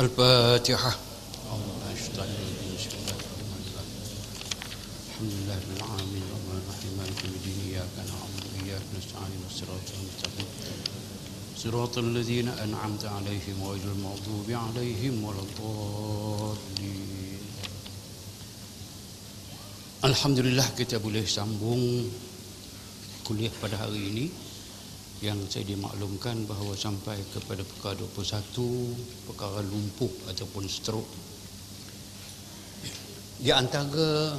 الفاتحة الحمد لله رب العالمين الرحمن الرحيم مالك يوم الدين إياك نعبد وإياك نستعين والصراط المستقيم صراط الذين أنعمت عليهم غير المغضوب عليهم ولا الضالين Alhamdulillah kita boleh sambung kuliah pada hari ini yang saya dimaklumkan bahawa sampai kepada perkara 21 perkara lumpuh ataupun stroke di antara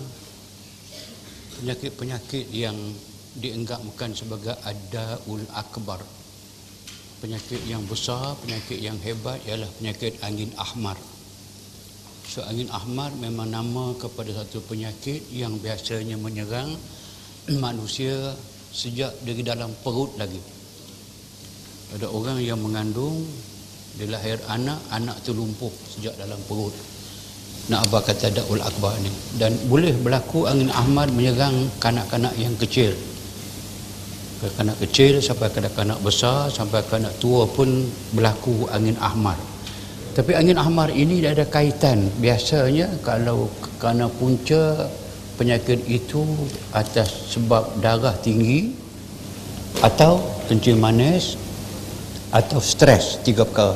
penyakit-penyakit yang dianggapkan sebagai adaul akbar penyakit yang besar penyakit yang hebat ialah penyakit angin ahmar. So angin ahmar memang nama kepada satu penyakit yang biasanya menyerang manusia sejak dari dalam perut lagi ada orang yang mengandung dia lahir anak anak tu lumpuh sejak dalam perut. Nak abah kata daul akbar ni? Dan boleh berlaku angin ahmad menyerang kanak-kanak yang kecil. Kanak kecil sampai kanak-kanak besar sampai kanak tua pun berlaku angin ahmar tapi angin ahmar ini dia ada kaitan. Biasanya kalau kerana punca penyakit itu atas sebab darah tinggi atau kencing manis atau stres tiga perkara.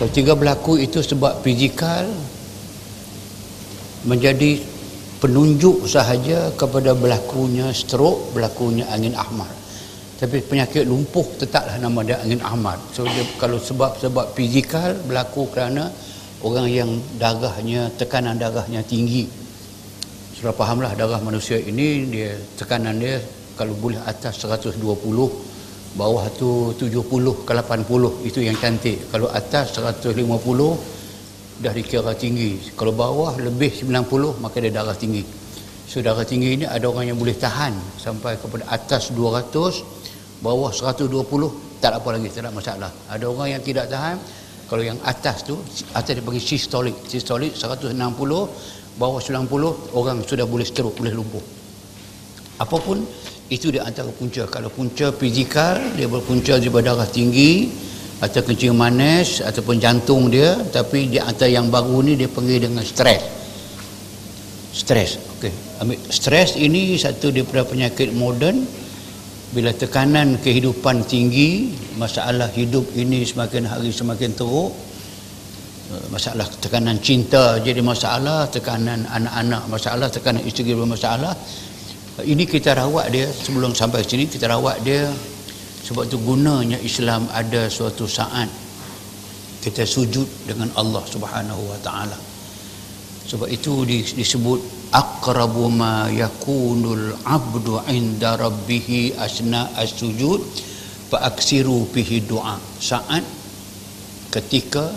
Kalau tiga berlaku itu sebab fizikal menjadi penunjuk sahaja kepada berlakunya stroke berlakunya angin ahmar. Tapi penyakit lumpuh tetaplah nama dia angin ahmar. So dia, kalau sebab-sebab fizikal berlaku kerana orang yang darahnya tekanan darahnya tinggi. Sudah fahamlah darah manusia ini dia tekanan dia kalau boleh atas 120 bawah tu 70 ke 80 itu yang cantik. Kalau atas 150 dah dikira tinggi. Kalau bawah lebih 90 maka dia darah tinggi. So darah tinggi ini ada orang yang boleh tahan sampai kepada atas 200 bawah 120 tak apa lagi tak ada masalah. Ada orang yang tidak tahan kalau yang atas tu atas dia panggil systolic. Systolic 160 bawah 90 orang sudah boleh stroke boleh lumpuh. Apapun itu di antara punca. Kalau punca fizikal dia berpunca daripada darah tinggi atau kencing manis ataupun jantung dia tapi di antara yang baru ni dia panggil dengan stres. Stres okey. Ambil stres ini satu daripada penyakit moden. Bila tekanan kehidupan tinggi masalah hidup ini semakin hari semakin teruk. Masalah tekanan cinta jadi masalah tekanan anak-anak masalah tekanan isteri bermasalah ini kita rawat dia sebelum sampai sini kita rawat dia sebab tu gunanya Islam ada suatu saat kita sujud dengan Allah Subhanahu wa taala. Sebab itu disebut aqrabu ma yakunul abdu inda rabbih asna as-sujud fa aksiru bihi doa saat ketika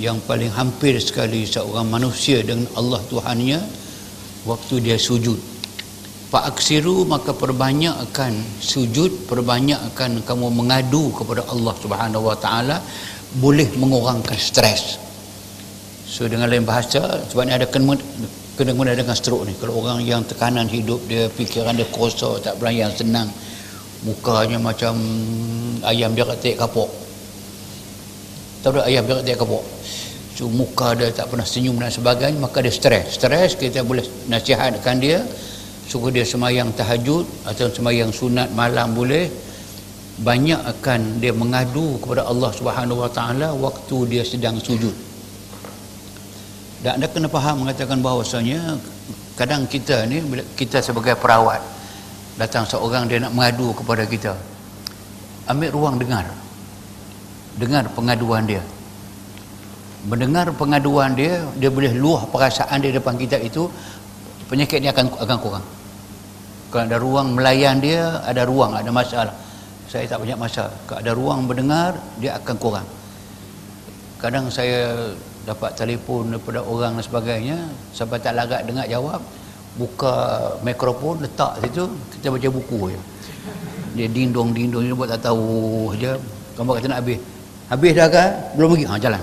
yang paling hampir sekali seorang manusia dengan Allah Tuhannya waktu dia sujud Fa'aksiru maka perbanyakkan sujud, perbanyakkan kamu mengadu kepada Allah Subhanahu Wa Taala boleh mengurangkan stres. So dengan lain bahasa sebab ni ada kena kena dengan stroke ni. Kalau orang yang tekanan hidup dia fikiran dia kosong tak berani yang senang mukanya macam ayam dia ketik kapok. Tahu tak ayam dia ketik kapok? So muka dia tak pernah senyum dan sebagainya maka dia stres. Stres kita boleh nasihatkan dia suruh dia semayang tahajud atau semayang sunat malam boleh banyak akan dia mengadu kepada Allah Subhanahu Wa Taala waktu dia sedang sujud. Dan anda kena faham mengatakan bahawasanya kadang kita ni kita sebagai perawat datang seorang dia nak mengadu kepada kita. Ambil ruang dengar. Dengar pengaduan dia. Mendengar pengaduan dia, dia boleh luah perasaan dia depan kita itu penyakit ni akan akan kurang kalau ada ruang melayan dia ada ruang ada masalah. Saya tak banyak masa. Kalau ada ruang mendengar dia akan kurang. Kadang saya dapat telefon daripada orang dan sebagainya sampai tak larat dengar jawab buka mikrofon letak situ kita baca buku je. Dia dindong dindong dia buat tak tahu je. Kamu kata nak habis. Habis dah kan? Belum lagi ha jalan.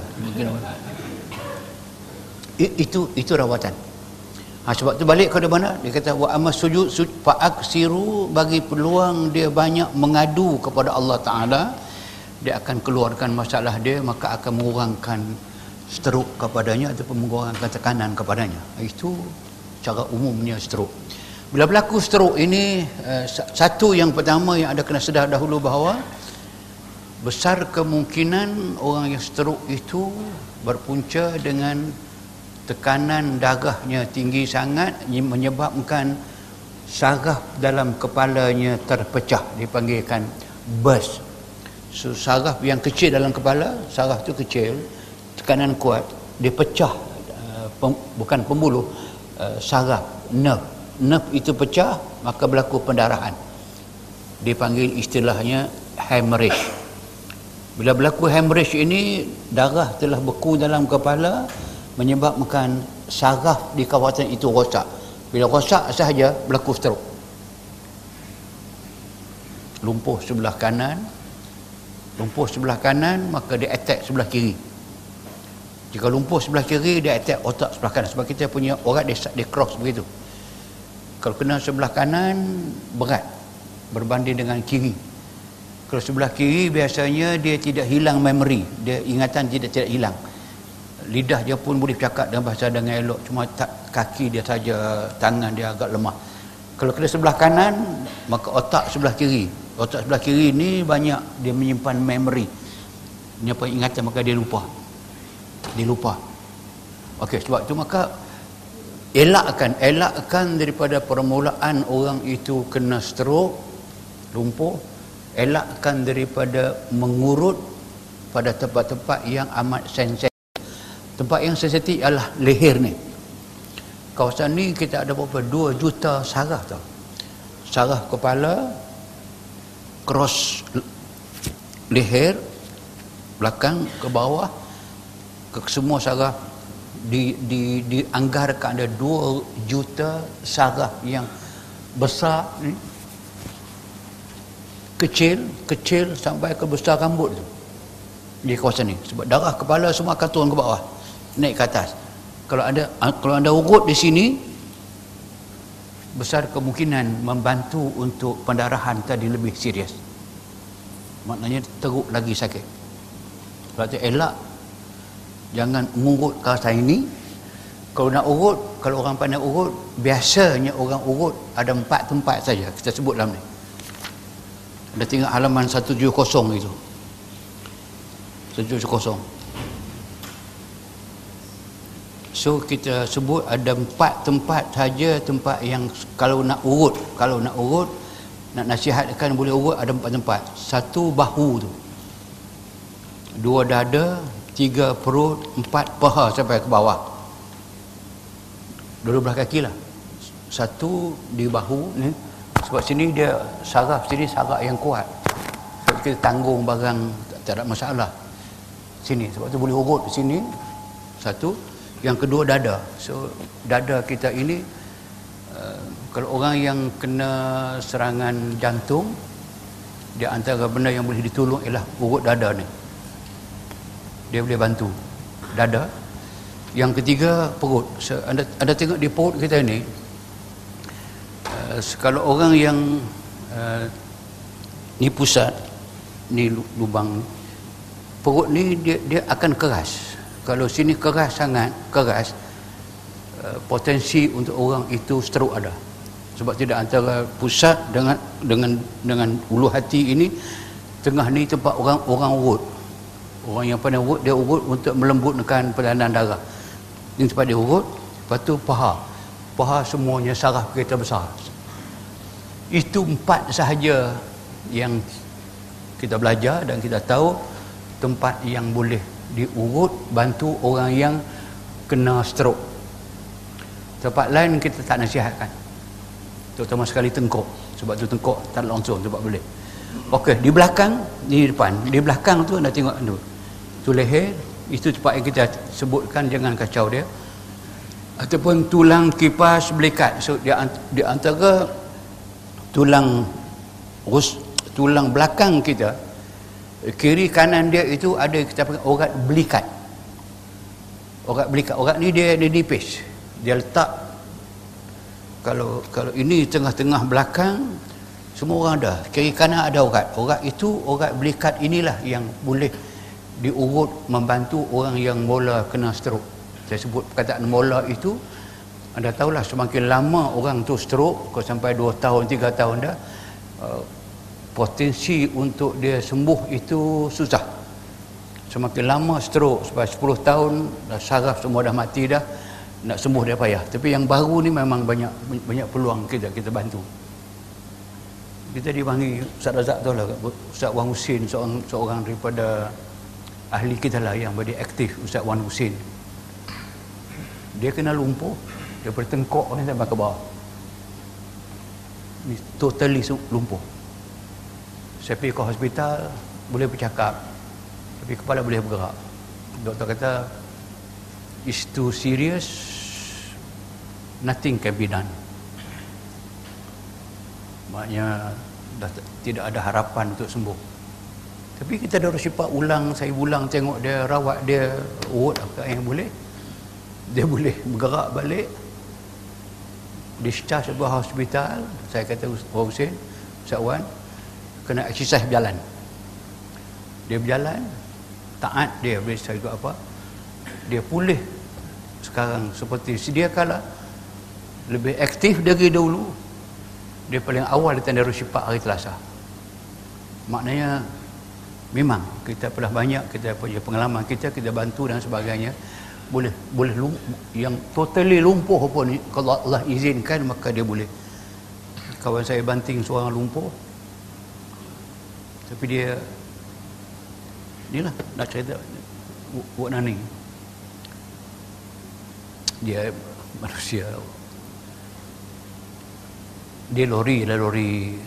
Itu itu rawatan Ha, sebab tu balik kepada mana? Dia kata wa amma sujud fa'aksiru. Bagi peluang dia banyak mengadu kepada Allah Taala dia akan keluarkan masalah dia maka akan mengurangkan stroke kepadanya ataupun mengurangkan tekanan kepadanya. Itu cara umumnya stroke. Bila berlaku stroke ini eh, satu yang pertama yang ada kena sedar dahulu bahawa besar kemungkinan orang yang stroke itu berpunca dengan tekanan darahnya tinggi sangat menyebabkan saraf dalam kepalanya terpecah dipanggilkan burst. So, saraf yang kecil dalam kepala saraf tu kecil tekanan kuat dia pecah uh, pem, bukan pembuluh uh, saraf nerve. Nerve itu pecah maka berlaku pendarahan. Dipanggil istilahnya hemorrhage. Bila berlaku hemorrhage ini darah telah beku dalam kepala menyebabkan saraf di kawasan itu rosak. Bila rosak sahaja berlaku stroke. Lumpuh sebelah kanan lumpuh sebelah kanan maka dia attack sebelah kiri. Jika lumpuh sebelah kiri dia attack otak sebelah kanan. Sebab kita punya orang dia, dia cross begitu. Kalau kena sebelah kanan berat. Berbanding dengan kiri. Kalau sebelah kiri biasanya dia tidak hilang memory. Dia ingatan tidak tidak hilang lidah dia pun boleh cakap dengan bahasa dengan elok. Cuma tak kaki dia saja tangan dia agak lemah. Kalau kena sebelah kanan maka otak sebelah kiri. Otak sebelah kiri ni banyak dia menyimpan memory menyimpan ingatan maka dia lupa. Dia lupa. Ok sebab itu maka elakkan elakkan daripada permulaan orang itu kena stroke lumpuh elakkan daripada mengurut pada tempat-tempat yang amat sensitif tempat yang sensitif ialah leher ni. Kawasan ni kita ada berapa? 2 juta saraf tau. Saraf kepala cross leher belakang ke bawah ke semua saraf di, di, dianggarkan ada 2 juta saraf yang besar ni. Kecil kecil sampai ke besar rambut tu. Di kawasan ni. Sebab darah kepala semua akan turun ke bawah naik ke atas. Kalau ada kalau anda urut di sini besar kemungkinan membantu untuk pendarahan tadi lebih serius. Maknanya teruk lagi sakit. Sebab tu elak jangan mengurut kawasan ini. Kalau nak urut kalau orang pandai urut biasanya orang urut ada empat tempat saja. Kita sebut dalam ni. Ada tinggal halaman 170 itu. 170 So kita sebut ada empat tempat saja tempat yang kalau nak urut, kalau nak urut, nak nasihatkan boleh urut ada empat tempat. Satu bahu tu. Dua dada, tiga perut, empat paha sampai ke bawah. Dua belah kaki lah. Satu di bahu ni. Sebab sini dia saraf sini saraf yang kuat. Sebab kita tanggung barang tak ada masalah. Sini sebab tu boleh urut sini. Satu yang kedua dada. So dada kita ini uh, kalau orang yang kena serangan jantung dia antara benda yang boleh ditolong ialah urut dada ni. Dia boleh bantu. Dada. Yang ketiga perut. So, anda, anda tengok di perut kita ni uh, kalau orang yang uh, ni pusat ni lubang perut ni dia, dia akan keras kalau sini keras sangat keras uh, potensi untuk orang itu stroke ada. Sebab tidak antara pusat dengan dengan dengan ulu hati ini tengah ni tempat orang orang urut. Orang yang pandai urut dia urut untuk melembutkan peranan darah. Ini tempat dia urut lepas tu paha. Paha semuanya saraf kita besar. Itu empat sahaja yang kita belajar dan kita tahu tempat yang boleh diurut bantu orang yang kena stroke. Tempat lain kita tak nasihatkan. Terutama sekali tengkok sebab tu tengkok tak langsung sebab boleh. Ok di belakang di depan. Di belakang tu anda tengok tu tu leher itu tempat yang kita sebutkan jangan kacau dia. Ataupun tulang kipas belikat. So di, di antara tulang rus tulang belakang kita kiri kanan dia itu ada kita panggil urat belikat. Urat belikat. Urat ni dia dia nipis dia letak. Kalau kalau ini tengah-tengah belakang semua orang ada. Kiri kanan ada urat urat itu urat belikat inilah yang boleh diurut membantu orang yang mula kena stroke. Saya sebut perkataan mula itu anda tahulah semakin lama orang tu stroke kalau sampai 2 tahun 3 tahun dah uh, potensi untuk dia sembuh itu susah. Semakin lama stroke sampai 10 tahun dah saraf semua dah mati dah nak sembuh dia payah. Tapi yang baru ni memang banyak banyak peluang kita kita bantu. Kita dipanggil Ustaz Razak tu lah Ustaz Wan Husin seorang, seorang daripada ahli kita lah yang beri aktif Ustaz Wan Husin dia kena lumpuh dia bertengkok ni sampai ke bawah. Ni totally lumpuh saya pergi ke hospital boleh bercakap. Tapi kepala boleh bergerak. Doktor kata is too serious. Nothing can be done. Maknanya dah tidak ada harapan untuk sembuh. Tapi kita dah sifat ulang saya ulang tengok dia rawat dia urut apa yang boleh. Dia boleh bergerak balik. Discharge sebuah hospital. Saya kata Ustaz Hussein Ustaz Wan kena exercise berjalan. Dia berjalan taat dia boleh saya apa? Dia pulih sekarang seperti sedia kala. Lebih aktif dari dulu dia paling awal di tanda Rusyipak hari Selasa. Maknanya memang kita pernah banyak kita punya pengalaman kita kita bantu dan sebagainya. Boleh boleh yang totally lumpuh pun kalau Allah izinkan maka dia boleh. Kawan saya banting seorang lumpuh tapi dia inilah nak cerita. Buat nani. Dia manusia. Dia lori lah lori.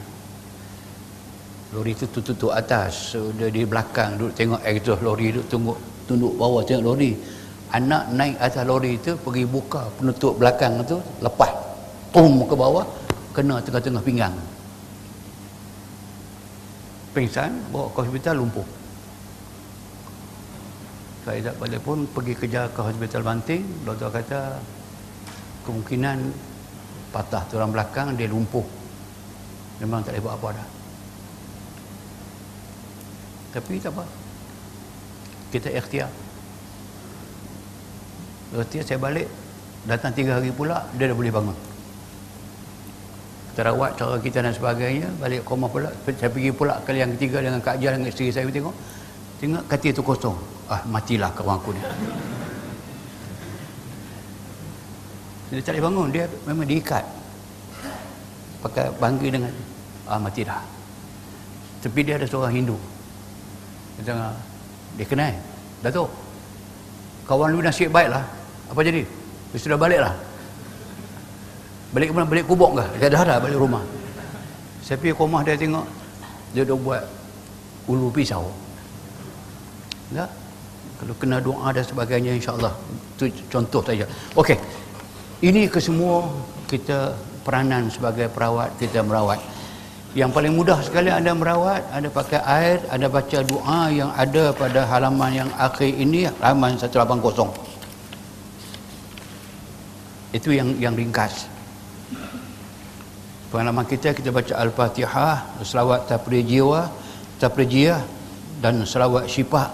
Lori tu tutup atas. So, dia di belakang duduk tengok exhaust lori duduk tunggu tunduk bawah tengok lori. Anak naik atas lori tu pergi buka penutup belakang tu lepas. Pum ke bawah kena tengah-tengah pinggang pingsan bawa ke hospital lumpuh. Saya tak balik pun pergi kerja ke hospital Banting. Doktor kata kemungkinan patah tulang belakang dia lumpuh. Memang tak boleh buat apa dah. Tapi tak apa. Kita ikhtiar. Ikhtiar saya balik datang tiga hari pula dia dah boleh bangun kita rawat cara kita dan sebagainya balik koma pula. Saya pergi pula kali yang ketiga dengan Kak Jal dengan isteri saya tengok. Tengok katil tu kosong. Ah matilah kawan aku ni. Dia tak boleh bangun. Dia memang diikat. Pakai bangga dengan ah mati dah tapi dia ada seorang Hindu. Dia tengah dia kenal Datuk. Kawan lu nasib baik lah apa jadi? Dia sudah balik lah balik ke mana balik kubuk ke dia dah dah balik rumah saya pergi ke rumah dia tengok dia dah buat ulu pisau tak kalau kena doa dan sebagainya insyaAllah itu contoh saja Okey. Ini kesemua kita peranan sebagai perawat kita merawat. Yang paling mudah sekali anda merawat, anda pakai air, anda baca doa yang ada pada halaman yang akhir ini, halaman 180. Itu yang yang ringkas. Pengalaman kita, kita baca Al-Fatihah, selawat Tafrijiyah, Tafrijiyah dan selawat Syifah.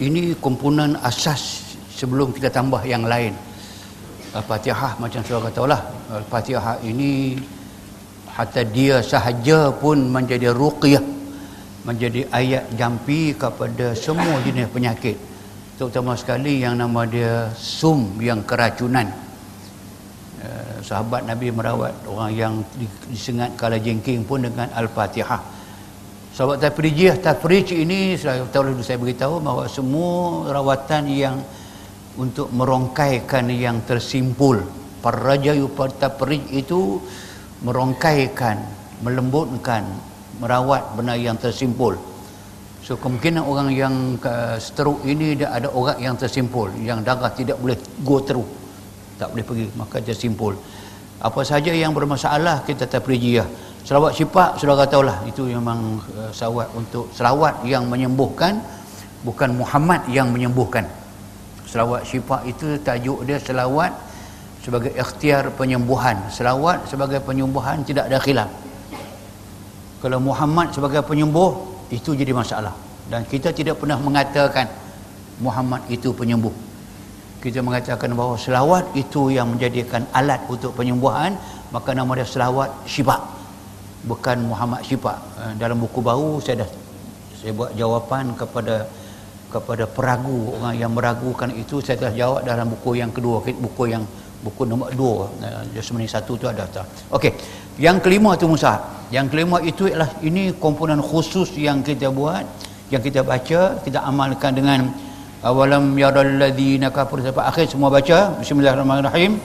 Ini komponen asas sebelum kita tambah yang lain Al-Fatihah macam saya kata lah Al-Fatihah ini hatta dia sahaja pun menjadi ruqyah menjadi ayat jampi kepada semua jenis penyakit terutama sekali yang nama dia sum yang keracunan sahabat Nabi merawat orang yang disengat kala jengking pun dengan Al-Fatihah. Sahabat Tafrijiyah, Tafrij ini saya saya beritahu bahawa semua rawatan yang untuk merongkaikan yang tersimpul parrajayu partaprij itu merongkaikan melembutkan merawat benda yang tersimpul. So kemungkinan orang yang uh, stroke ini dia ada orang yang tersimpul yang darah tidak boleh go through tak boleh pergi. Maka tersimpul apa saja yang bermasalah kita tafrijiyah selawat syifa saudara tahulah. Itu memang uh, selawat untuk selawat yang menyembuhkan bukan Muhammad yang menyembuhkan. Selawat syifa itu tajuk dia selawat sebagai ikhtiar penyembuhan. Selawat sebagai penyembuhan tidak ada khilaf. Kalau Muhammad sebagai penyembuh itu jadi masalah. Dan kita tidak pernah mengatakan Muhammad itu penyembuh kita mengatakan bahawa selawat itu yang menjadikan alat untuk penyembuhan maka nama dia selawat syifa bukan Muhammad syifa eh, dalam buku baru saya dah saya buat jawapan kepada kepada peragu orang yang meragukan itu saya telah jawab dalam buku yang kedua buku yang buku nombor dua. Eh, satu tu ada tak okey yang kelima tu Musa. Yang kelima itu ialah ini komponen khusus yang kita buat yang kita baca kita amalkan dengan awalam yaral ladzina kafaru sampai akhir semua baca bismillahirrahmanirrahim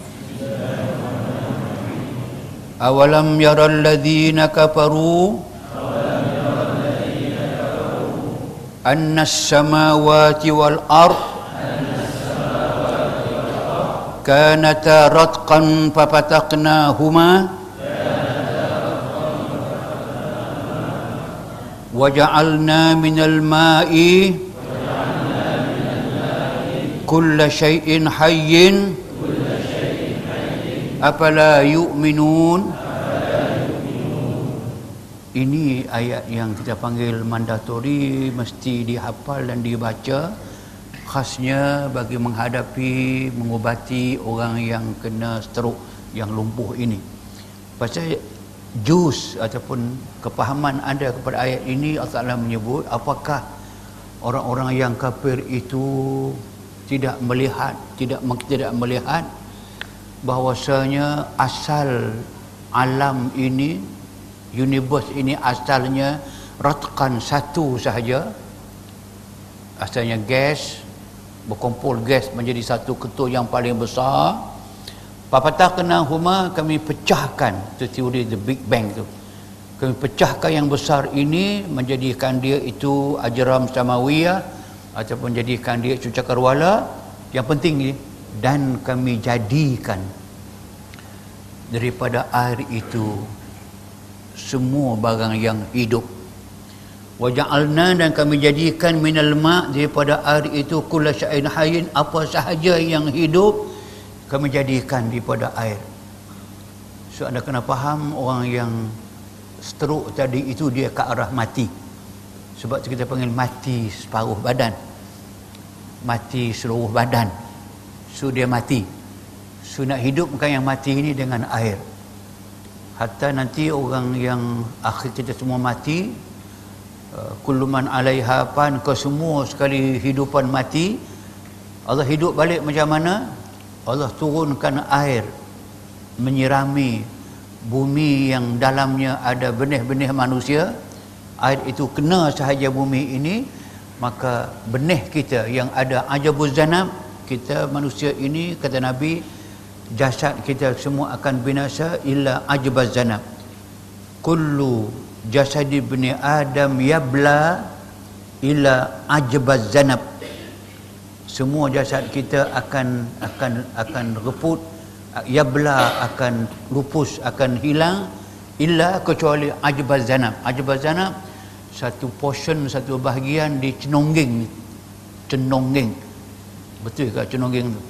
awalam yaral ladzina kafaru anna as-samawati wal ard kanata ratqan fafataqnahuma وجعلنا من الماء kulla شيء hayyin أفلا yu'minun Ini ayat yang kita panggil mandatori mesti dihafal dan dibaca. Khasnya bagi menghadapi mengubati orang yang kena stroke yang lumpuh ini. Pasal jus ataupun kepahaman anda kepada ayat ini Allah Taala menyebut apakah orang-orang yang kafir itu tidak melihat tidak tidak melihat bahwasanya asal alam ini universe ini asalnya ratkan satu sahaja. Asalnya gas berkumpul gas menjadi satu ketul yang paling besar. Papatah kena huma kami pecahkan itu teori the big bang tu. Kami pecahkan yang besar ini menjadikan dia itu ajram samawiyah ataupun jadikan dia cucakarwala yang penting ni dan kami jadikan daripada air itu semua barang yang hidup. Waja'alna dan kami jadikan minal ma' daripada air itu kulla sya'in hayyin apa sahaja yang hidup kami jadikan daripada air. So anda kena faham orang yang stroke tadi itu dia ke arah mati sebab tu kita panggil mati separuh badan. Mati seluruh badan. So dia mati. So nak hidupkan yang mati ini dengan air. Hatta nanti orang yang akhir kita semua mati uh, kulluman alaiha pan ke semua sekali hidupan mati Allah hidup balik macam mana? Allah turunkan air menyirami bumi yang dalamnya ada benih-benih manusia air itu kena sahaja bumi ini maka benih kita yang ada ajabuz zanab kita manusia ini kata nabi jasad kita semua akan binasa illa ajabuz zanab kullu jasad ibni adam yabla illa ajabuz zanab semua jasad kita akan akan akan reput yabla akan lupus akan hilang illa kecuali ajbaz zanab ajbaz zanab satu portion satu bahagian di cenongging cenongging. Betul ke cenongging tu?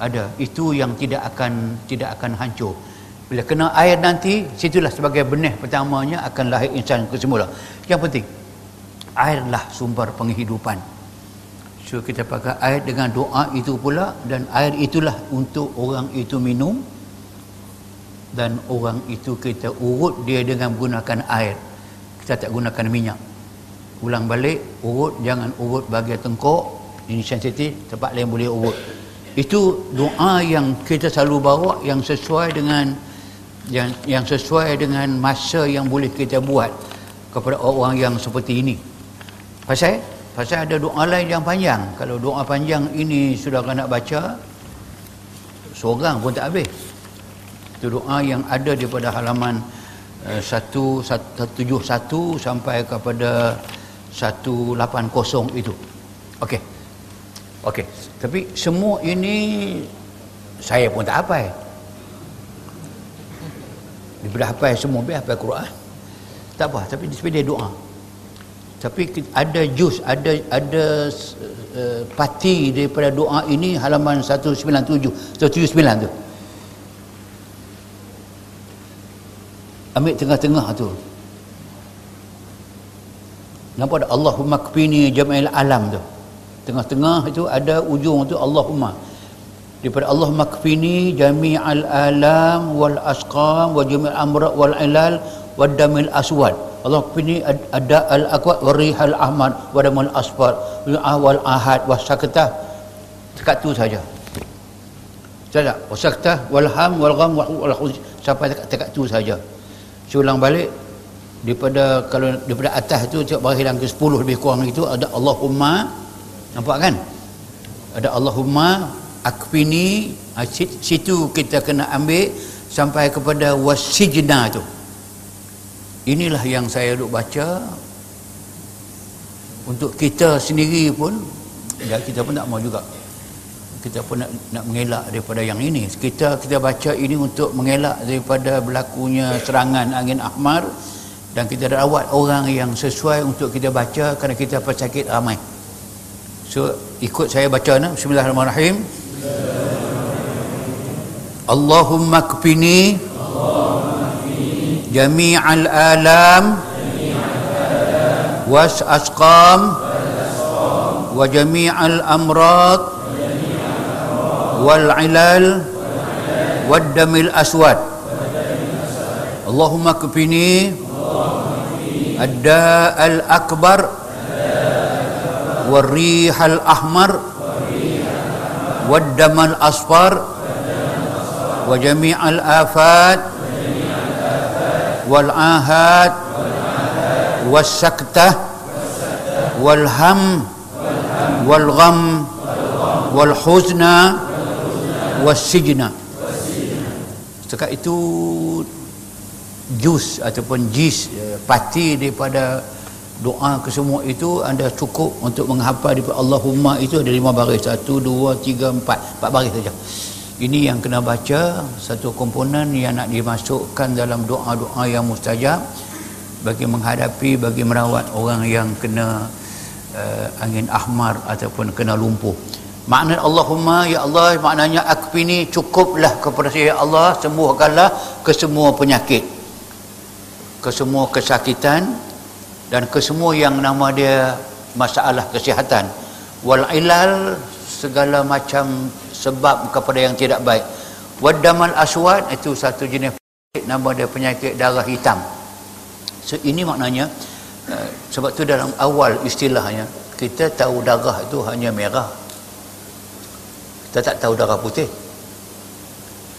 Ada. Itu yang tidak akan tidak akan hancur. Bila kena air nanti situlah sebagai benih pertamanya akan lahir insan ke semula yang penting airlah sumber penghidupan. So kita pakai air dengan doa itu pula dan air itulah untuk orang itu minum dan orang itu kita urut dia dengan menggunakan air kita tak gunakan minyak. Ulang balik urut jangan urut bahagian tengkok. Ini sensitif tempat lain boleh urut. Itu doa yang kita selalu bawa yang sesuai dengan yang yang sesuai dengan masa yang boleh kita buat kepada orang yang seperti ini. Pasal pasal ada doa lain yang panjang. Kalau doa panjang ini sudah nak baca seorang pun tak habis. Itu doa yang ada daripada halaman uh, 171 sampai kepada 180 itu. Okey. Okey. Tapi semua ini saya pun tak hafal. Daripada hafal semua biar hafal Quran. Tak apa tapi dia doa. Tapi ada juz ada ada uh, parti daripada doa ini halaman 197 179 tu ambil tengah-tengah tu. Nampak ada Allahumma kfini jam'il alam tu. Tengah-tengah itu ada ujung tu Allahumma. Daripada Allahumma kfini jami'al alam wal asqam wa jami'al amra wal ilal wa damil aswad. Allah kfini ada al aqwa wa rihal ahmad wa damil asfar. Wal ahad wa sakatah dekat tu saja. Saja wasakta wal ham wal khuz sampai dekat, dekat tu saja saya ulang balik daripada kalau daripada atas tu cak baris yang ke-10 lebih kurang itu ada Allahumma nampak kan? Ada Allahumma akfini ha, situ kita kena ambil sampai kepada wasijna tu. Inilah yang saya duk baca. Untuk kita sendiri pun ya kita pun tak mau juga kita pun nak, nak mengelak daripada yang ini. Kita kita baca ini untuk mengelak daripada berlakunya serangan angin ahmar dan kita rawat orang yang sesuai untuk kita baca kerana kita pesakit ramai. So ikut saya baca nah. bismillahirrahmanirrahim. Allahumma kfini jami'al alam was asqam wa jami'al amrad wal ilal wad damil aswad. Allahumma kufini adda al akbar warih al ahmar wad damal asfar wa jami' al afat wal ahad was sakta wal ham wal gham wal huzna wal wasijna. Setakat itu jus ataupun jis eh, pati daripada doa kesemua itu anda cukup untuk menghafal daripada Allahumma itu ada lima baris. Satu, dua, tiga, empat. Empat baris saja. Ini yang kena baca. Satu komponen yang nak dimasukkan dalam doa-doa yang mustajab. Bagi menghadapi bagi merawat orang yang kena uh, angin ahmar ataupun kena lumpuh Makna Allahumma ya Allah maknanya aku ini cukuplah kepada saya. Ya Allah sembuhkanlah ke semua penyakit ke semua kesakitan dan ke semua yang nama dia masalah kesihatan. Wal ilal segala macam sebab kepada yang tidak baik. Wadamal aswad itu satu jenis penyakit nama dia penyakit darah hitam. So ini maknanya uh, sebab tu dalam awal istilahnya kita tahu darah itu hanya merah kita tak tahu darah putih.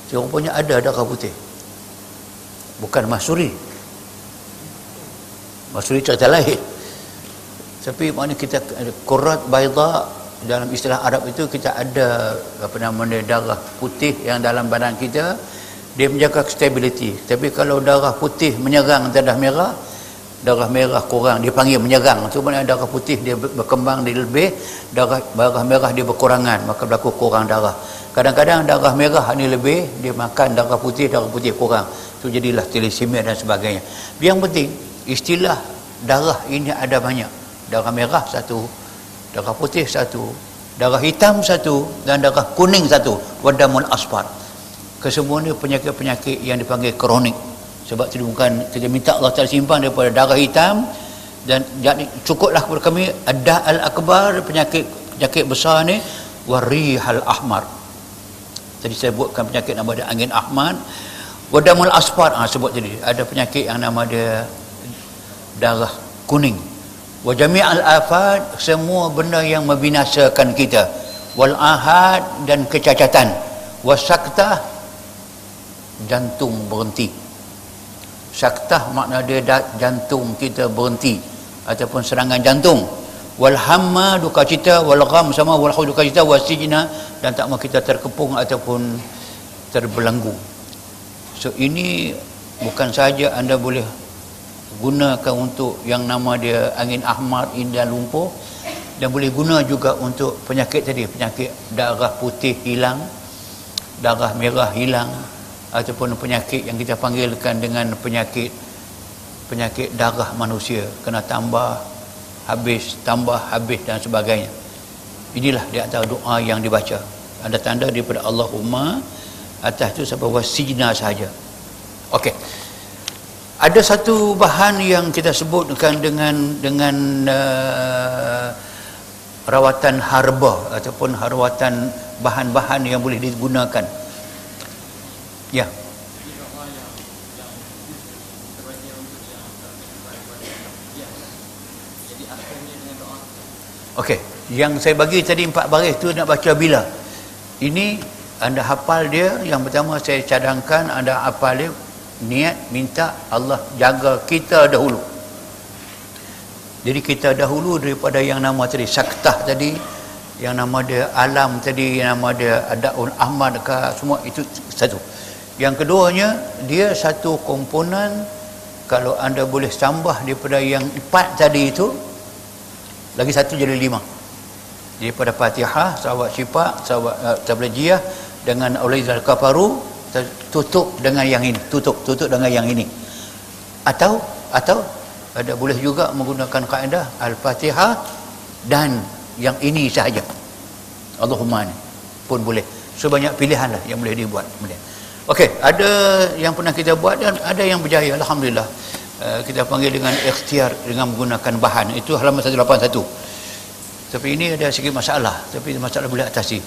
Dia rupanya ada darah putih. Bukan masuri masuri cerita lain. Tapi mana kita kurat baida dalam istilah Arab itu kita ada apa nama darah putih yang dalam badan kita. Dia menjaga stability. Tapi kalau darah putih menyerang darah merah darah merah kurang dia panggil menyerang. Tu mana darah putih dia berkembang dia lebih darah darah merah dia berkurangan maka berlaku kurang darah. Kadang-kadang darah merah ni lebih dia makan darah putih darah putih kurang. Tu jadilah thalassemia dan sebagainya. Yang penting istilah darah ini ada banyak. Darah merah satu darah putih satu darah hitam satu dan darah kuning satu. Wadamul asfar. Kesemuanya penyakit-penyakit yang dipanggil kronik sebab itu bukan kita minta Allah Ta'ala simpan daripada darah hitam dan jadi cukuplah kepada kami ada al-akbar penyakit penyakit besar ni warihal ahmar. Tadi saya buatkan penyakit nama dia angin ahmad. Wadamul asfar ha, sebut tadi. Ada penyakit yang nama dia darah kuning. Wa jami'al afat semua benda yang membinasakan kita. Wal ahad dan kecacatan. Wasaktah jantung berhenti syaktah makna dia jantung kita berhenti ataupun serangan jantung. Wal hamma duka cita wal gham sama wal duka cita wasijna dan tak mau kita terkepung ataupun terbelenggu. So ini bukan saja anda boleh gunakan untuk yang nama dia angin ahmar indah lumpuh dan boleh guna juga untuk penyakit tadi penyakit darah putih hilang darah merah hilang ataupun penyakit yang kita panggilkan dengan penyakit penyakit darah manusia. Kena tambah habis tambah habis dan sebagainya. Inilah di antara doa yang dibaca. Ada tanda daripada Allahumma atas itu sampai wasijna sahaja. Okey. Ada satu bahan yang kita sebutkan dengan dengan uh, rawatan harba ataupun rawatan bahan-bahan yang boleh digunakan ya. Okey, yang saya bagi tadi empat baris tu nak baca bila? Ini anda hafal dia, yang pertama saya cadangkan anda hafal dia niat minta Allah jaga kita dahulu. Jadi kita dahulu daripada yang nama tadi saktah tadi yang nama dia alam tadi yang nama dia adaun ahmad ke semua itu satu yang keduanya dia satu komponen kalau anda boleh tambah daripada yang empat tadi itu lagi satu jadi lima. Daripada fatihah sahabat syifa sahabat uh, tablajiyah dengan ulizal kafaru tutup dengan yang ini tutup tutup dengan yang ini. Atau atau ada boleh juga menggunakan kaedah al-fatihah dan yang ini sahaja. Allahumma ni pun boleh. Sebanyak pilihan lah yang boleh dibuat. Kemudian Okey, ada yang pernah kita buat dan ada yang berjaya alhamdulillah. Uh, kita panggil dengan ikhtiar dengan menggunakan bahan. Itu halaman 181 tapi ini ada sikit masalah tapi masalah boleh atasi.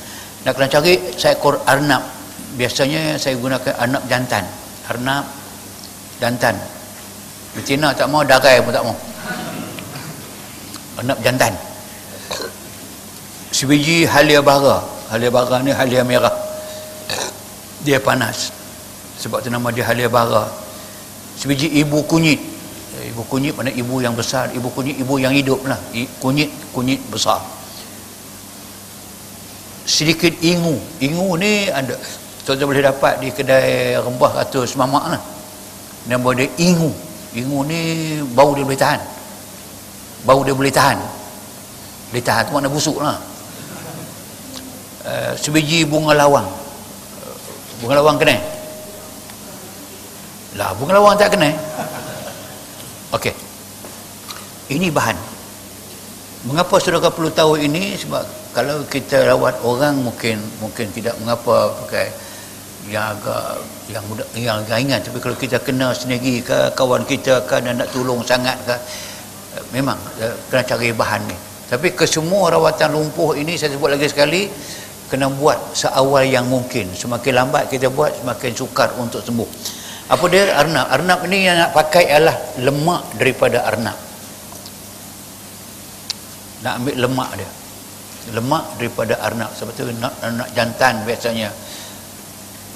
Nak kena cari seekor arnab. Biasanya saya gunakan anak jantan. Arnab jantan. Betina tak mau darai pun tak mau. Anak jantan. Sebiji halia bara. Halia bara ni halia merah dia panas sebab tu nama dia halia bara sebiji ibu kunyit ibu kunyit mana ibu yang besar ibu kunyit ibu yang hidup lah kunyit kunyit besar sedikit ingu ingu ni ada Tuan-tuan boleh dapat di kedai rempah ratus mamak lah. Nama dia ingu. Ingu ni bau dia boleh tahan. Bau dia boleh tahan. Boleh tahan tu makna busuk lah. Uh, sebiji bunga lawang. Bunga lawang kena? Lah bunga lawang tak kena. Okey. Ini bahan. Mengapa saudara perlu tahu ini? Sebab kalau kita rawat orang mungkin mungkin tidak mengapa pakai yang agak yang mudah yang ringan tapi kalau kita kena sendiri ke kawan kita kan nak tolong sangat ke memang eh, kena cari bahan ni tapi kesemua rawatan lumpuh ini saya sebut lagi sekali kena buat seawal yang mungkin. Semakin lambat kita buat semakin sukar untuk sembuh. Apa dia? Arnab. Arnab ni yang nak pakai adalah lemak daripada arnab. Nak ambil lemak dia. Lemak daripada arnab. Sebab tu nak, nak jantan biasanya.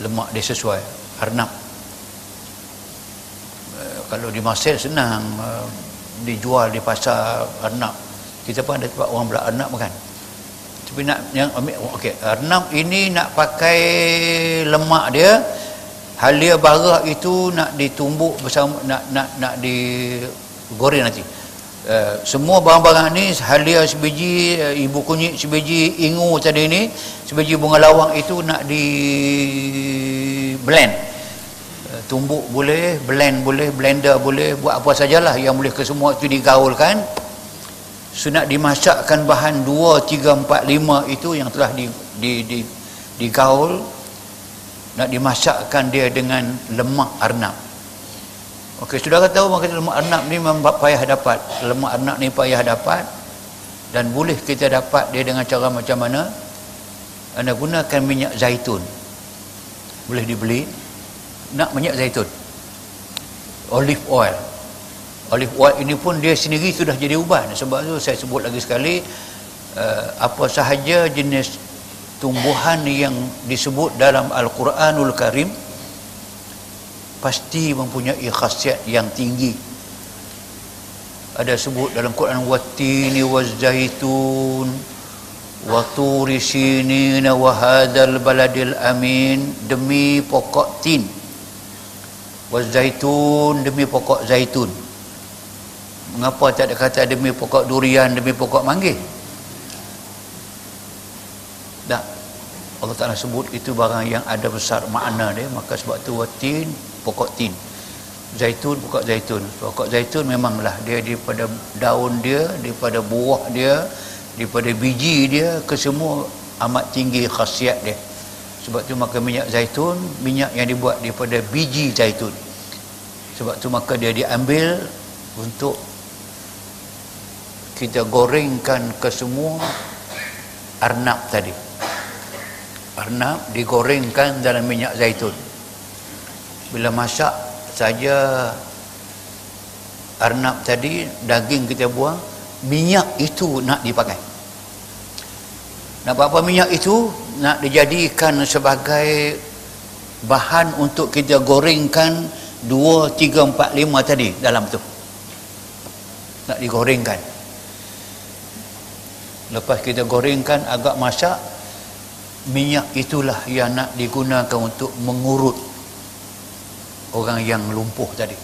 Lemak dia sesuai. Arnab. Uh, kalau di Mesir senang uh, dijual di pasar arnab. Kita pun ada tempat orang belah arnab kan tapi nak yang ambil okey. Arnab ini nak pakai lemak dia halia bara itu nak ditumbuk bersama nak nak nak digoreng nanti. Uh, semua barang-barang ni halia sebiji uh, ibu kunyit sebiji ingu tadi ni sebiji bunga lawang itu nak di blend. Uh, tumbuk boleh blend boleh blender boleh buat apa sajalah yang boleh ke semua itu digaulkan so nak dimasakkan bahan 2 3 4 5 itu yang telah di di di digaul nak dimasakkan dia dengan lemak arnab Okey, saudara tahu maka lemak anak ni memang payah dapat. Lemak anak ni payah dapat dan boleh kita dapat dia dengan cara macam mana? Anda gunakan minyak zaitun. Boleh dibeli. Nak minyak zaitun. Olive oil. Olive oil ini pun dia sendiri sudah jadi ubat. Sebab tu saya sebut lagi sekali uh, apa sahaja jenis tumbuhan yang disebut dalam Al-Quranul Karim pasti mempunyai khasiat yang tinggi. Ada sebut dalam Quran watini wazaitun wa turi sinin wa hadzal baladil amin demi pokok tin. Wazaitun demi pokok zaitun mengapa tak ada kata demi pokok durian demi pokok manggis tak. Allah Ta'ala sebut itu barang yang ada besar makna dia maka sebab tu watin pokok tin. Zaitun pokok zaitun. Pokok zaitun memanglah dia daripada daun dia daripada buah dia daripada biji dia ke semua amat tinggi khasiat dia. Sebab tu maka minyak zaitun minyak yang dibuat daripada biji zaitun. Sebab tu maka dia diambil untuk kita gorengkan ke semua arnab tadi. Arnab digorengkan dalam minyak zaitun. Bila masak saja arnab tadi daging kita buang minyak itu nak dipakai. Nak apa minyak itu? Nak dijadikan sebagai bahan untuk kita gorengkan 2, 3, 4, 5 tadi dalam tu. Nak digorengkan lepas kita gorengkan agak masak minyak itulah yang nak digunakan untuk mengurut orang yang lumpuh tadi.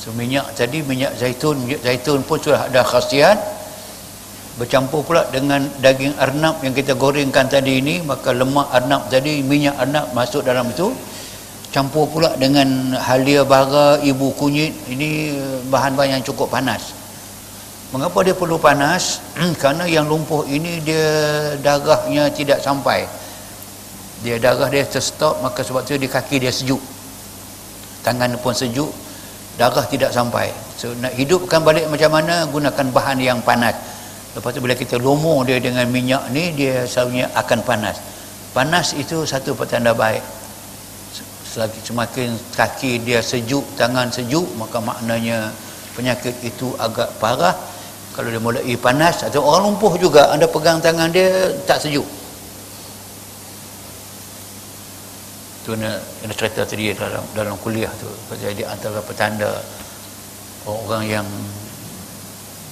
So minyak tadi minyak zaitun minyak zaitun pun sudah ada khasiat. Bercampur pula dengan daging arnab yang kita gorengkan tadi ini maka lemak arnab tadi minyak arnab masuk dalam itu campur pula dengan halia bara ibu kunyit. Ini bahan-bahan yang cukup panas. Mengapa dia perlu panas? Kerana yang lumpuh ini dia darahnya tidak sampai. Dia darah dia terstop maka sebab tu di kaki dia sejuk. Tangan pun sejuk darah tidak sampai. So nak hidupkan balik macam mana? Gunakan bahan yang panas. Lepas tu bila kita lomo dia dengan minyak ni dia selalunya akan panas. Panas itu satu petanda baik selagi semakin kaki dia sejuk tangan sejuk maka maknanya penyakit itu agak parah. Kalau dia mulai panas atau orang lumpuh juga anda pegang tangan dia tak sejuk. Tu nak kena cerita tadi dalam dalam kuliah tu. Jadi antara petanda orang yang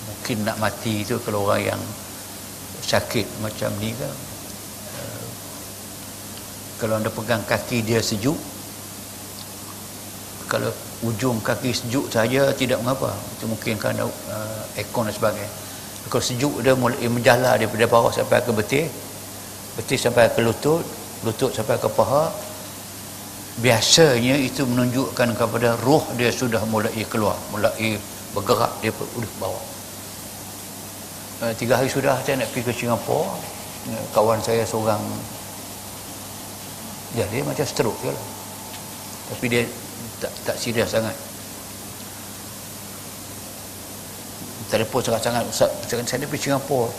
mungkin nak mati tu kalau orang yang sakit macam ni kan uh, kalau anda pegang kaki dia sejuk kalau ujung kaki sejuk saja tidak mengapa. Itu mungkin kerana uh, ekon dan sebagainya. Kalau sejuk dia mulai menjala daripada bawah sampai ke betis betis sampai ke lutut lutut sampai ke paha. Biasanya itu menunjukkan kepada roh dia sudah mulai keluar mulai bergerak dia udah bawah. Uh, tiga hari sudah saya nak pergi ke Singapura. Uh, kawan saya seorang dia macam stroke je lah. Tapi dia tak, tak serius sangat. Telefon sangat-sangat Ustaz. Saya pergi Singapura.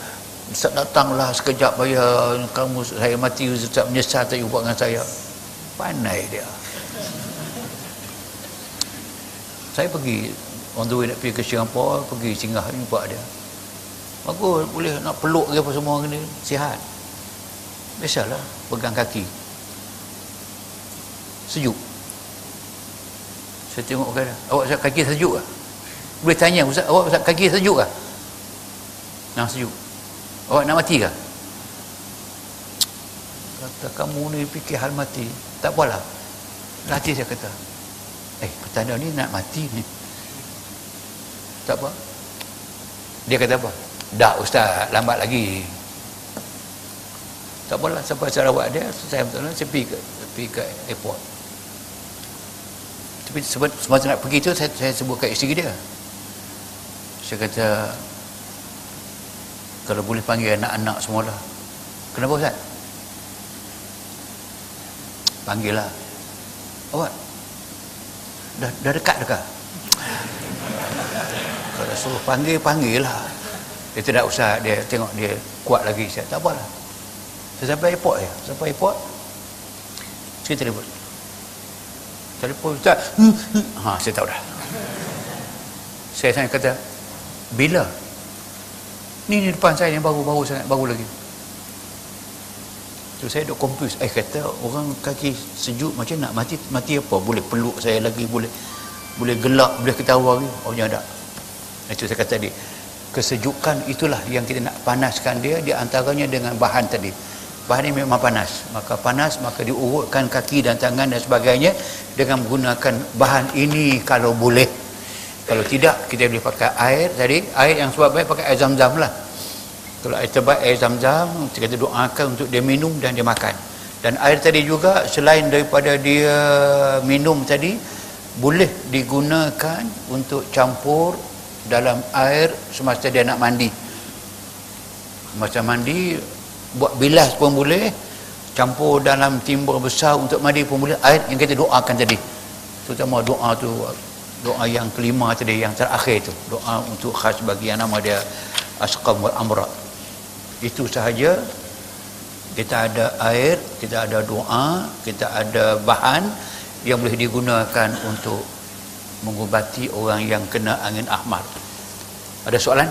Ustaz datanglah sekejap bayar kamu saya mati Ustaz menyesal tak buat dengan saya. Pandai dia. Saya pergi on the way nak pergi ke Singapura pergi singgah jumpa dia. Bagus boleh nak peluk ke apa semua ni sihat. Biasalah pegang kaki. Sejuk saya tengok kan. Awak Ustaz kaki sejuk ke boleh tanya Ustaz awak Ustaz kaki sejuk ke nak sejuk. Awak nak mati ke kata kamu ni fikir hal mati. Tak apalah. Latih saya kata eh petanda ni nak mati ni. Tak apa. Dia kata apa? Dah ustaz lambat lagi. Tak apalah sampai Sarawak dia saya betul saya pergi ke, pergi ke airport tapi sebab semasa nak pergi tu saya, saya sebut kat isteri dia. Saya kata kalau boleh panggil anak-anak semua lah kenapa Ustaz? panggil lah awak dah, dah dekat dekat kalau suruh panggil panggil lah dia tidak usah dia tengok dia kuat lagi saya tak apalah. Saya sampai airport ya sampai airport? Saya telefon telefon ustaz hmm, hmm. ha saya tahu dah. Saya tanya kata bila? Ni ni depan saya yang baru-baru sangat baru lagi. Tu saya duk confuse eh kata orang kaki sejuk macam nak mati mati apa? Boleh peluk saya lagi boleh boleh gelak boleh ketawa lagi oh ada itu saya kata tadi kesejukan itulah yang kita nak panaskan dia di antaranya dengan bahan tadi bahan ini memang panas. Maka panas maka diurutkan kaki dan tangan dan sebagainya dengan menggunakan bahan ini kalau boleh. Kalau tidak kita boleh pakai air tadi. Air yang sebab baik pakai air zam-zam lah. Kalau air terbaik air zam-zam kita doakan untuk dia minum dan dia makan. Dan air tadi juga selain daripada dia minum tadi boleh digunakan untuk campur dalam air semasa dia nak mandi. Semasa mandi buat bilas pun boleh. Campur dalam timba besar untuk mandi pemula air yang kita doakan tadi. Terutama doa tu doa yang kelima tadi yang terakhir tu. Doa untuk khas bagi yang nama dia asqam wal amra. Itu sahaja. Kita ada air kita ada doa kita ada bahan yang boleh digunakan untuk mengubati orang yang kena angin ahmad ada soalan?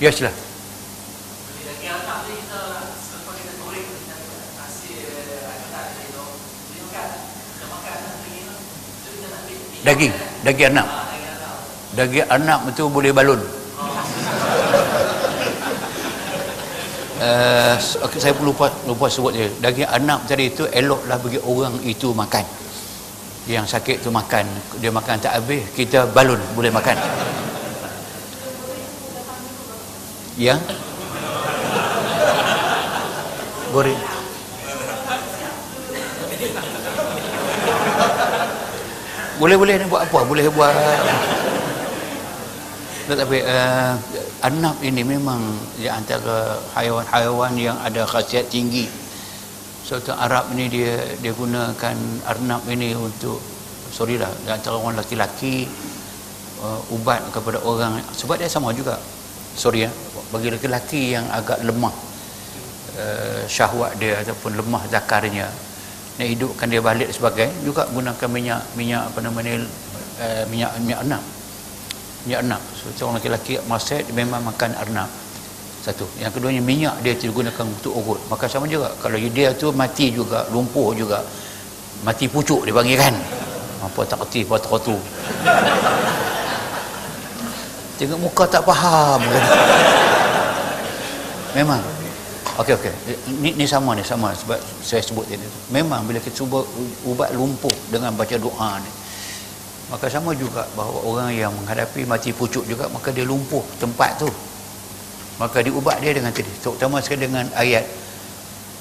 Ya sila daging. Daging anak. Daging anak itu boleh balun. Uh, saya pun lupa lupa sebut dia daging anak tadi itu eloklah bagi orang itu makan. Yang sakit tu makan. Dia makan tak habis kita balun boleh makan. Ya? Goreng boleh boleh ni buat apa boleh buat tetapi uh, Arnab ini memang di antara haiwan-haiwan yang ada khasiat tinggi. Sultan Arab ini dia dia gunakan arnab ini untuk sorry lah di antara orang laki-laki uh, ubat kepada orang sebab dia sama juga. Sorry ya, bagi laki-laki yang agak lemah uh, syahwat dia ataupun lemah zakarnya nak hidupkan dia balik sebagai juga gunakan minyak minyak apa namanya uh, minyak minyak arnab. Minyak arnab. So, orang lelaki masyarakat memang makan arnab. Satu. Yang keduanya minyak dia digunakan untuk urut maka sama juga. Kalau dia tu mati juga lumpuh juga mati pucuk dia panggil kan? Apa tak kerti apa tak tu tengok muka tak faham. Memang okey okey. Ni, ni sama ni sama. Sebab saya sebut tadi memang bila kita cuba ubat lumpuh dengan baca doa ni maka sama juga bahawa orang yang menghadapi mati pucuk juga maka dia lumpuh tempat tu. Maka diubat dia dengan tadi. Terutama sekali dengan ayat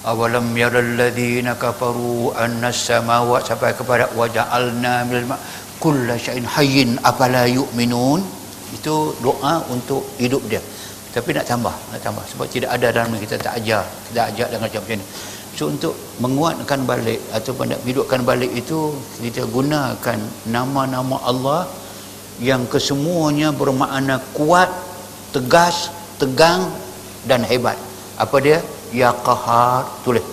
awalam yaral ladzina kafaru annas samawati sampai kepada waja'alna minal ma kullu syai'in hayyin afala yu'minun? Itu doa untuk hidup dia tapi nak tambah nak tambah sebab tidak ada dalam kita tak ajar kita ajar dengan macam ni So untuk menguatkan balik ataupun nak hidupkan balik itu kita gunakan nama-nama Allah yang kesemuanya bermakna kuat, tegas, tegang dan hebat. Apa dia? Ya Qahar. Tulis.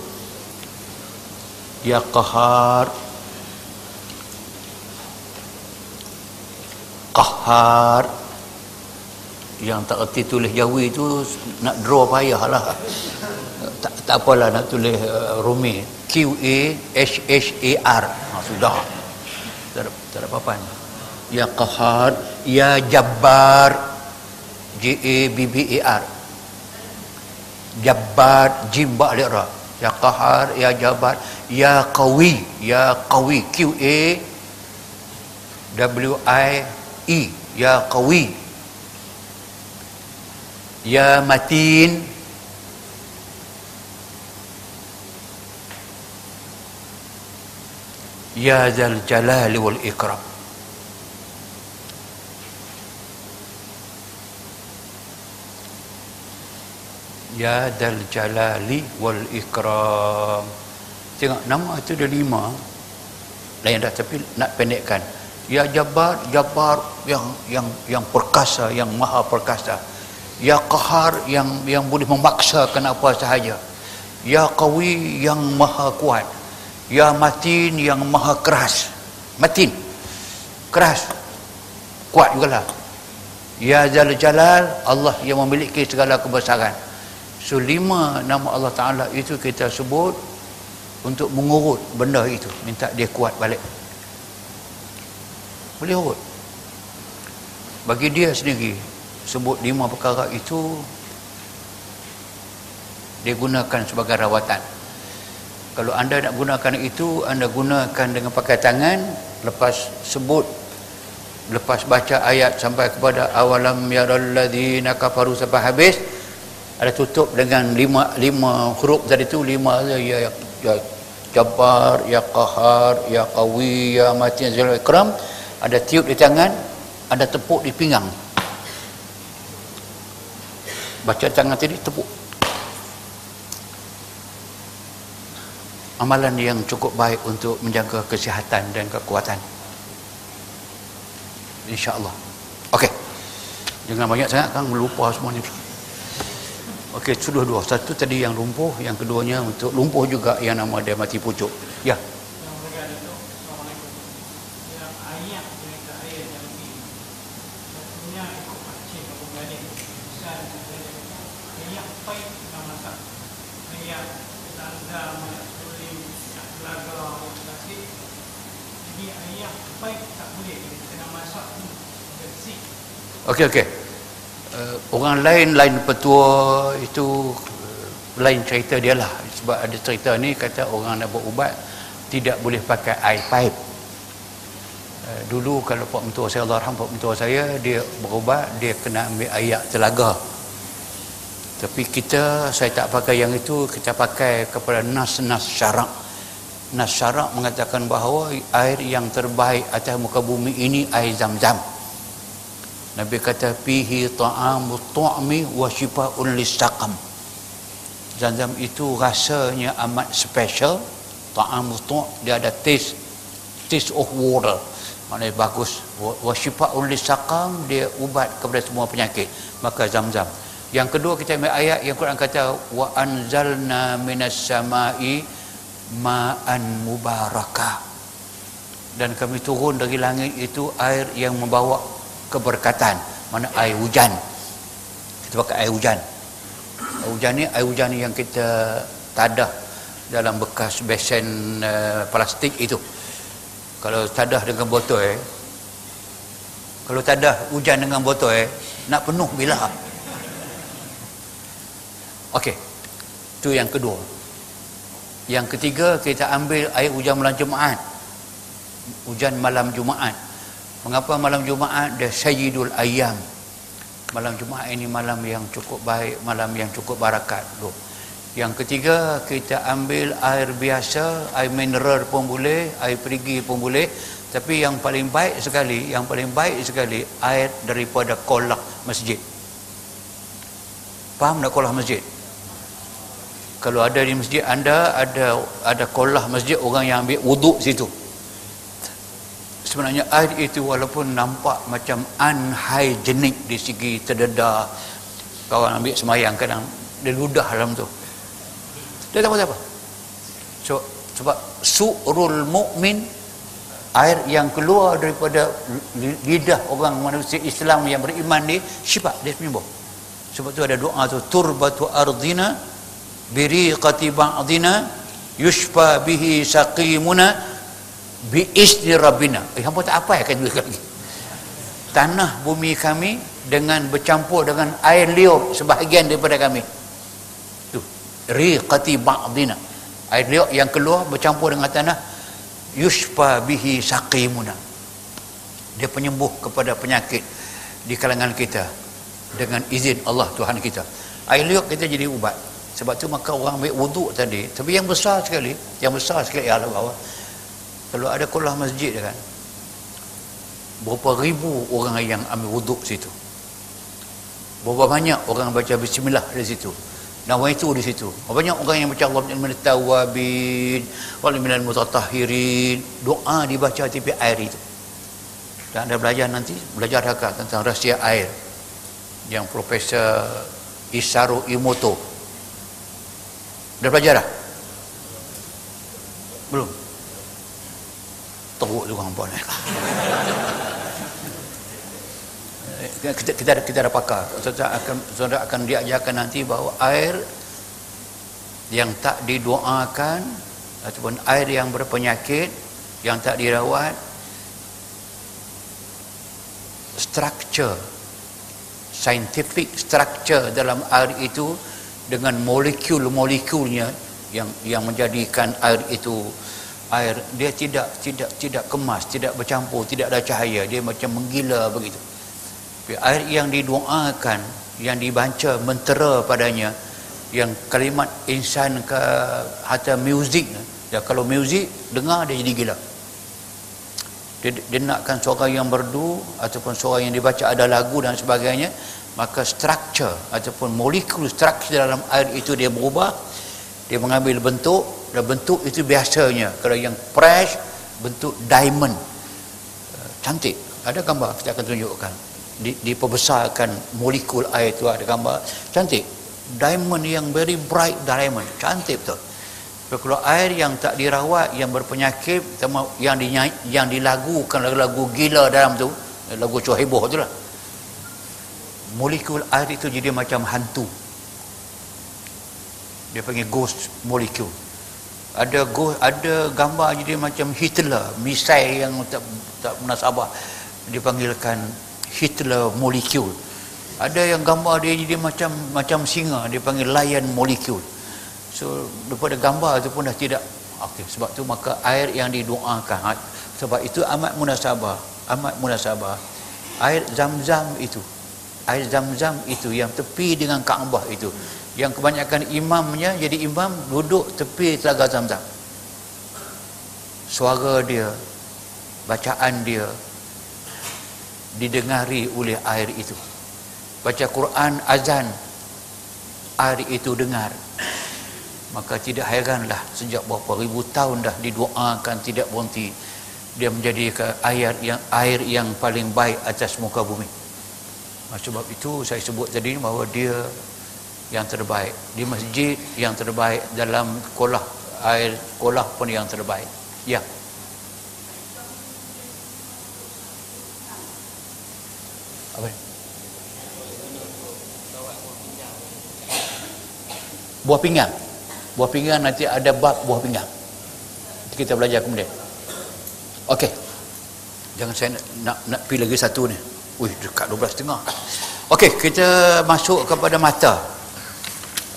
Ya Qahar. Qahar. Yang tak erti tulis Jawi itu nak draw payah lah. Tak, tak apalah nak tulis uh, Rumi. Q A H H A R. Ha, sudah. Tak ada, tak ada apa-apa ya qahar ya jabbar. J A B B A R. Jabbar jim ba ra. Ya qahar ya jabbar. Ya qawi ya qawi. Q A W I E. Ya qawi ya matin. Ya Zal Jalali wal Ikram. Ya Zal Jalali wal Ikram. Tengok nama itu ada lima. Lain dah tapi nak pendekkan. Ya Jabar Jabar yang yang yang perkasa yang maha perkasa Ya Qahar yang yang boleh memaksakan apa sahaja. Ya Qawi yang maha kuat. Ya matin yang maha keras. Matin. Keras. Kuat juga lah Ya Jal Jalal Allah yang memiliki segala kebesaran. So lima nama Allah Ta'ala itu kita sebut Untuk mengurut benda itu. Minta dia kuat balik. Boleh urut. Bagi dia sendiri Sebut lima perkara itu Dia gunakan sebagai rawatan. Kalau anda nak gunakan itu anda gunakan dengan pakai tangan lepas sebut lepas baca ayat sampai kepada awalam yaralladzina kafaru sampai habis ada tutup dengan lima lima huruf tadi tu lima ya ya, ya jabbar ya qahar ya qawi ya mati zal ikram ada tiup di tangan ada tepuk di pinggang baca tangan tadi tepuk. Amalan yang cukup baik untuk menjaga kesihatan dan kekuatan. insyaAllah. Ok. Jangan banyak sangat kan? Melupa semua ni. Ok sudah dua. Satu tadi yang lumpuh yang keduanya untuk lumpuh juga yang nama dia mati pucuk. Ya. yeah. Okey okey. Uh, orang lain lain petua itu uh, lain cerita dia lah sebab ada cerita ni kata orang nak buat ubat tidak boleh pakai air pipe. Uh, dulu kalau Pak Mentua saya Allah Pak Mentua saya dia berubat dia kena ambil air telaga. Tapi kita saya tak pakai yang itu kita pakai kepada nas-nas syarak. Nas syarak mengatakan bahawa air yang terbaik atas muka bumi ini air zam-zam. Nabi kata fihi ta'amu tu'mi wa shifaa'un lisaqam. Zam-zam itu rasanya amat special. Ta'amu tu' dia ada taste taste of water. Maknanya bagus. Wa shifaa'un lisaqam dia ubat kepada semua penyakit. Maka zam-zam. Yang kedua kita ambil ayat yang Quran kata wa anzalna minas sama'i ma'an mubarakah. Dan kami turun dari langit itu air yang membawa keberkatan. Mana air hujan. Kita pakai air hujan. Air hujan ni air hujan ni yang kita tadah dalam bekas besen uh, plastik itu. Kalau tadah dengan botol eh. Kalau tadah hujan dengan botol eh nak penuh bila? Okey. Itu yang kedua. Yang ketiga kita ambil air hujan malam Jumaat. Hujan malam Jumaat Mengapa malam Jumaat dia Sayyidul Ayam? Malam Jumaat ini malam yang cukup baik, malam yang cukup barakat. Loh. Yang ketiga, kita ambil air biasa, air mineral pun boleh, air perigi pun boleh. Tapi yang paling baik sekali, yang paling baik sekali, air daripada kolah masjid. Faham tak kolah masjid? Kalau ada di masjid anda, ada ada kolah masjid, orang yang ambil wuduk situ sebenarnya air itu walaupun nampak macam unhygienic di segi terdedah kawan ambil semayang kadang dia ludah dalam tu. Dia tak apa-apa so, sebab su'rul mu'min air yang keluar daripada lidah orang manusia Islam yang beriman ni syifa dia penyembuh sebab tu ada doa tu turbatu ardina biriqati ba'dina yushfa bihi saqimuna bi isni rabbina. Eh hampa tak apa ya kan lagi. Tanah bumi kami dengan bercampur dengan air liur sebahagian daripada kami. Tu riqati ba'dina. Air liur yang keluar bercampur dengan tanah yushfa bihi saqimuna. Dia penyembuh kepada penyakit di kalangan kita dengan izin Allah Tuhan kita. Air liur kita jadi ubat. Sebab tu maka orang ambil wuduk tadi. Tapi yang besar sekali yang besar sekali ya Allah bawah kalau ada kolah masjid kan berapa ribu orang yang ambil wuduk situ? Berapa banyak orang baca bismillah di situ? Nama itu di situ. Berapa banyak orang yang baca Allah min tawabin wal minal mutatahhirin. Doa dibaca di air itu. Dan anda belajar nanti belajar agak tentang rahsia air. Yang Profesor Isaru Imoto. Dah belajar dah? belum? Teruk juga hangpa ni. Kita kita kita ada pakar. Saudara akan saudara akan diajarkan nanti bahawa air yang tak didoakan ataupun air yang berpenyakit yang tak dirawat structure scientific structure dalam air itu dengan molekul-molekulnya yang yang menjadikan air itu air dia tidak tidak tidak kemas tidak bercampur tidak ada cahaya. Dia macam menggila begitu. Air yang didoakan yang dibaca mentera padanya yang kalimat insan ke hatta muzik ya kalau muzik dengar dia jadi gila. Dia, dia nakkan suara yang berdu ataupun suara yang dibaca ada lagu dan sebagainya maka structure ataupun molekul structure dalam air itu dia berubah dia mengambil bentuk dan bentuk itu biasanya. Kalau yang fresh bentuk diamond. Uh, cantik. Ada gambar kita akan tunjukkan. Di, diperbesarkan molekul air itu ada gambar. Cantik. Diamond yang very bright diamond. Cantik betul. Tapi kalau air yang tak dirawat yang berpenyakit yang dinyanyi, yang dilagukan lagu-lagu gila dalam tu lagu heboh tu lah. Molekul air itu jadi macam hantu. Dia panggil ghost molecule ada ghost ada gambar jadi macam Hitler misai yang tak tak munasabah. Dipanggilkan Hitler molecule. Ada yang gambar dia jadi macam macam singa dia panggil lion molecule. So daripada gambar itu pun dah tidak. Okey sebab tu maka air yang didoakan. Ha, sebab itu amat munasabah amat munasabah. Air zam-zam itu air zam-zam itu yang tepi dengan Kaabah itu yang kebanyakan imamnya jadi imam duduk tepi telaga zam-zam. Suara dia bacaan dia didengari oleh air itu. Baca Quran azan air itu dengar. Maka tidak heranlah sejak beberapa ribu tahun dah didoakan tidak berhenti. Dia menjadi air yang air yang paling baik atas muka bumi. Sebab itu saya sebut tadi bahawa dia yang terbaik. Di masjid yang terbaik dalam kolah air kolah pun yang terbaik. Ya. Apa? Buah pinggang. Buah pinggang nanti ada bab buah pinggang. Kita belajar kemudian. Okey jangan saya nak, nak, nak pilih lagi satu ni. Wih, dekat 12 tengah. Okey, kita masuk kepada mata.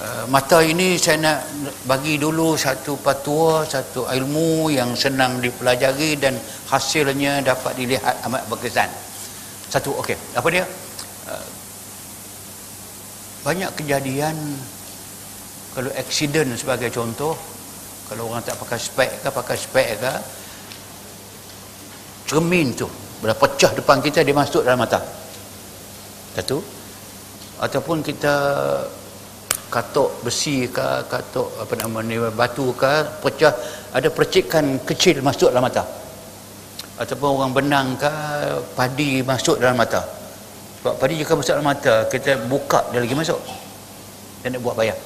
Eh, mata ini saya nak bagi dulu satu patua, satu ilmu yang senang dipelajari dan hasilnya dapat dilihat amat berkesan. Satu, okey. Apa dia? Uh, banyak kejadian kalau aksiden sebagai contoh, kalau orang tak pakai spek ke, pakai spek ke, cermin tu, bila pecah depan kita, dia masuk dalam mata. Satu. Ataupun kita katok besi ke katok apa nama ni batu ke pecah ada percikan kecil masuk dalam mata. Ataupun orang benang ke padi masuk dalam mata. Sebab padi jika masuk dalam mata kita buka dia lagi masuk. Dia nak buat bayar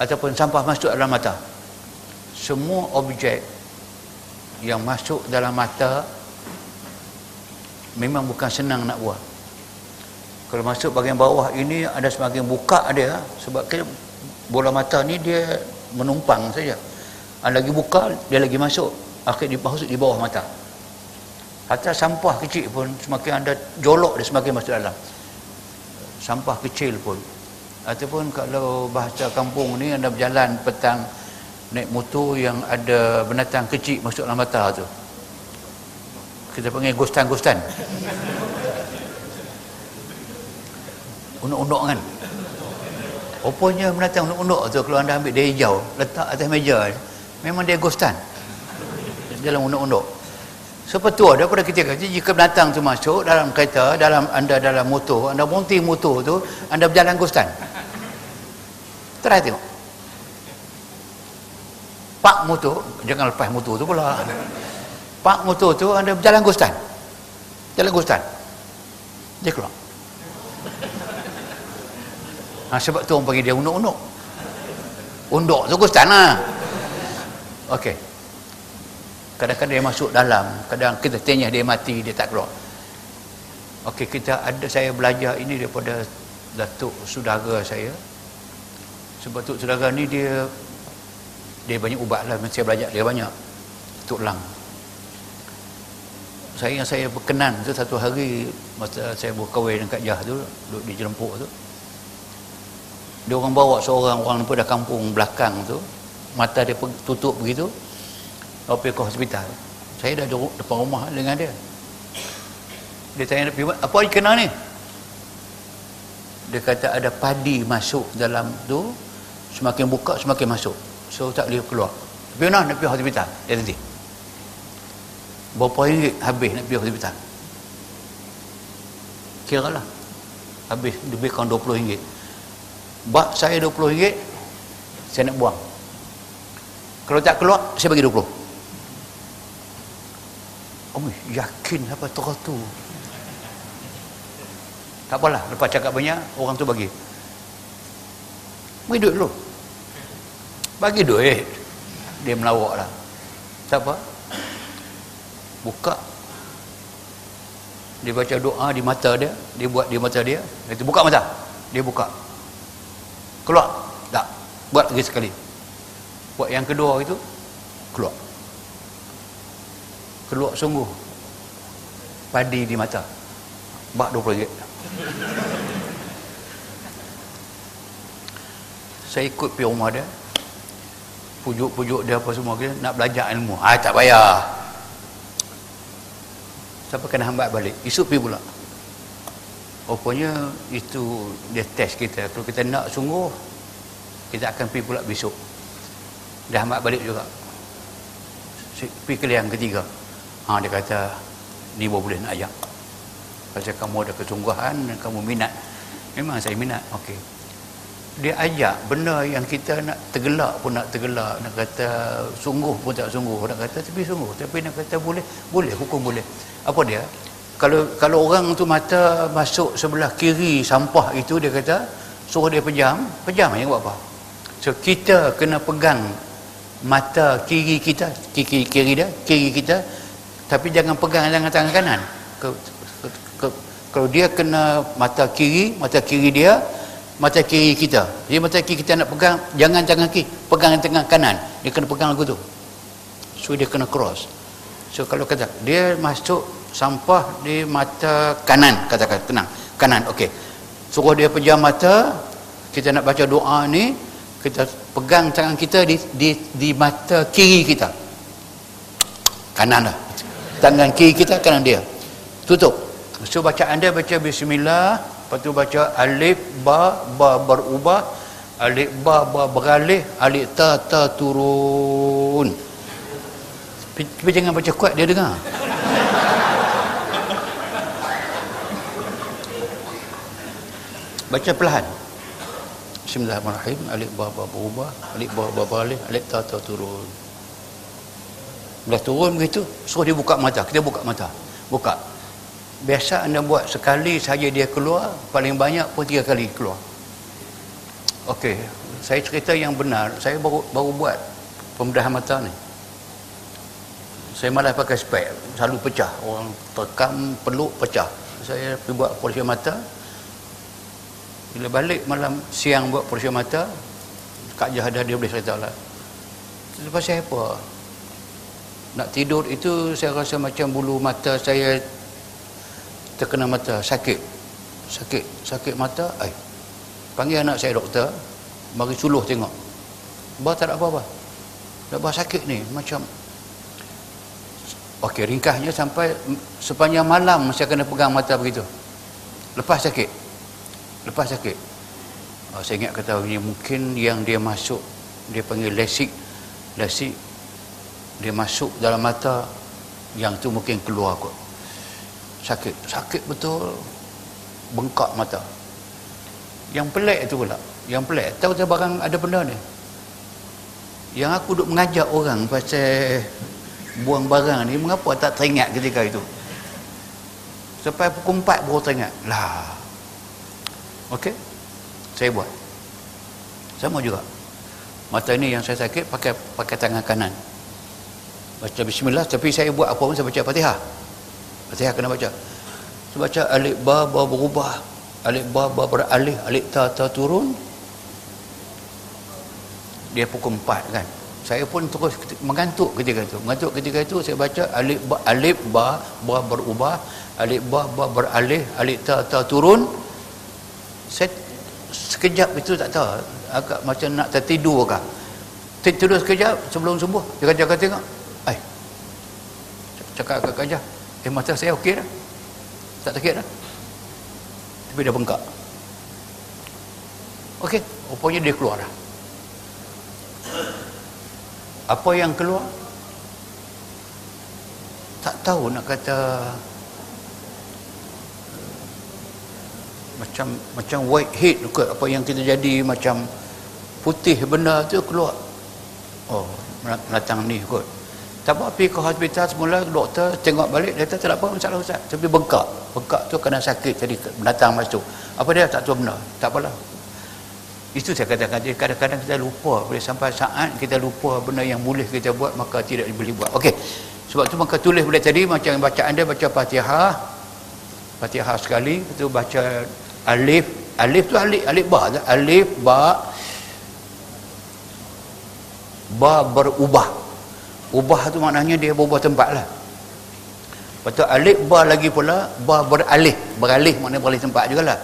ataupun sampah masuk dalam mata. Semua objek yang masuk dalam mata memang bukan senang nak buat. Kalau masuk bahagian bawah ini ada semakin buka dia sebab bola mata ni dia menumpang saja. Lagi buka dia lagi masuk. Akhir masuk di bawah mata. Hatta sampah kecil pun semakin ada jolok dia semakin masuk dalam. Sampah kecil pun. Ataupun kalau bahasa kampung ni anda berjalan petang naik motor yang ada binatang kecil masuk dalam mata tu. Kita panggil gostan-gostan. Unduk-unduk kan Rupanya menatang unduk-unduk tu kalau anda ambil dia hijau, letak atas meja, memang dia ghostan. Dalam unduk-unduk. Seperti daripada kita kata, jika binatang tu masuk dalam kereta, dalam anda dalam motor, anda berhenti motor tu, anda berjalan ghostan. Try tengok. Pak motor, jangan lepas motor tu pula. Pak motor tu, anda berjalan ghostan. Jalan ghostan. Dia keluar ha, sebab tu orang panggil dia unduk-unduk unduk. Tu kustan lah. Ok kadang-kadang dia masuk dalam. Kadang kita tanya dia mati dia tak keluar. Ok kita ada saya belajar ini daripada datuk saudara saya. Sebab tu saudara ni dia dia banyak ubat lah. Saya belajar dia banyak. Tuk Lang. Saya yang saya berkenan. Tu satu hari masa saya berkahwin dekat Jah tu duduk di Jelempuk tu dia orang bawa seorang orang daripada kampung belakang tu mata dia tutup begitu pergi ke hospital. Saya dah duduk depan rumah dengan dia. Dia tanya apa yang kena ni? Dia kata ada padi masuk dalam tu semakin buka semakin masuk. So tak boleh keluar. Tapi nak nak pergi hospital. Dia nanti berapa ringgit habis nak pergi hospital? Kira lah. Habis lebih kurang 20 ringgit bak saya 20 ringgit saya nak buang. Kalau tak keluar saya bagi 20 oh yakin apa tu? Tak apalah lepas cakap banyak orang tu bagi. Bagi duit dulu. Bagi duit. Dia melawak lah. Tak apa buka. Dia baca doa di mata dia dia buat di mata dia. Dia buka mata. Dia buka keluar. Tak. Buat lagi sekali. Buat yang kedua itu keluar. Keluar sungguh. Padi di mata. Bak 20 ringgit. Saya ikut pergi rumah dia. Pujuk-pujuk dia apa semua dia nak belajar ilmu. Ah tak payah. Sampai kena hambat balik? Esok pergi pula rupanya itu dia test kita. Kalau kita nak sungguh kita akan pergi pula besok. Dah hambat balik juga. Pergi ke yang ketiga. Ha, dia kata ni boleh nak ajak. Pasal kamu ada kesungguhan dan kamu minat. Memang saya minat. Okey. Dia ajak benda yang kita nak tergelak pun nak tergelak. Nak kata sungguh pun tak sungguh. Nak kata tapi sungguh tapi nak kata boleh boleh hukum boleh. Apa dia kalau kalau orang tu mata masuk sebelah kiri sampah itu dia kata suruh dia pejam pejam yang buat apa? So kita kena pegang mata kiri kita kiri kiri dia kiri kita tapi jangan pegang dengan tangan kanan. Ke, ke, ke, kalau dia kena mata kiri mata kiri dia mata kiri kita. Jadi mata kiri kita nak pegang jangan tangan kiri pegang tangan kanan. Dia kena pegang lagu tu. So dia kena cross so kalau kata dia masuk sampah di mata kanan katakan tenang kanan okey. Suruh dia pejam mata kita nak baca doa ni kita pegang tangan kita di di, di mata kiri kita. Kanan lah. Tangan kiri kita kanan dia. Tutup. So bacaan dia baca bismillah Lepas tu baca alif ba ba berubah, alif ba ba beralih, alif ta ta turun. Tapi jangan baca kuat dia dengar. Baca perlahan. Bismillahirrahmanirrahim. Alif ba ba berubah, alif ba ba beralih, alif ta ta turun. Bila turun begitu, suruh dia buka mata. Kita buka mata. Buka biasa anda buat sekali saja dia keluar paling banyak pun tiga kali keluar Okey, saya cerita yang benar saya baru baru buat pembedahan mata ni saya malas pakai spek. Selalu pecah. Orang tekam peluk pecah. Saya pergi buat polisi mata. Bila balik malam siang buat polisi mata Kak Jahadah dia boleh cerita lah. Lepas saya apa? Nak tidur itu saya rasa macam bulu mata saya terkena mata. Sakit. Sakit. Sakit mata ai. Panggil anak saya doktor. Bagi suluh tengok. Bah tak ada apa-apa. Tak bah sakit ni. Macam okey ringkasnya sampai sepanjang malam saya kena pegang mata begitu. Lepas sakit. Lepas sakit. Oh, saya ingat kata ini mungkin yang dia masuk dia panggil lesik lesik dia masuk dalam mata yang tu mungkin keluar kot. Sakit. Sakit betul. Bengkak mata. Yang pelik tu pula. Yang pelik. Tahu tak barang ada benda ni? Yang aku duk mengajak orang pasal buang barang ni mengapa tak teringat ketika itu sampai pukul 4 baru teringat lah ok saya buat sama juga mata ini yang saya sakit pakai pakai tangan kanan baca bismillah tapi saya buat apa pun saya baca fatihah Fatihah kena baca. So baca alif ba ba berubah. Alif ba ba beralih, alif ta ta turun. Dia pukul 4 kan. Saya pun terus mengantuk ketika itu. Mengantuk ketika itu saya baca alif ba alif ba ba berubah, alif ba ba beralih, alif ta ta turun. Saya sekejap itu tak tahu agak macam nak tertidur kah. Tidur sekejap sebelum sembuh. Dia kata tengok. Ai. Cakap agak kajah. Eh mata saya okey dah. Tak sakit dah. Tapi dah bengkak. Okey, rupanya dia keluar dah. Apa yang keluar? Tak tahu nak kata macam macam white head ke apa yang kita jadi macam putih benda tu keluar. Oh, datang ni kot. Tak apa pergi ke hospital semula doktor tengok balik dia kata tak apa masalah ustaz. Tapi bengkak. Bengkak tu kena sakit jadi datang masuk apa dia? Tak tahu benar tak apalah itu saya katakan kadang-kadang kita lupa. Boleh sampai saat kita lupa benda yang boleh kita buat maka tidak boleh buat. Okey. Sebab tu maka tulis boleh tadi macam bacaan dia baca Fatihah. Fatihah sekali itu baca alif. Alif tu alif alif ba alif ba. Ba berubah. Ubah tu maknanya dia berubah tempat lah. Lepas tu alif ba lagi pula ba beralih. Beralih maknanya beralih tempat juga lah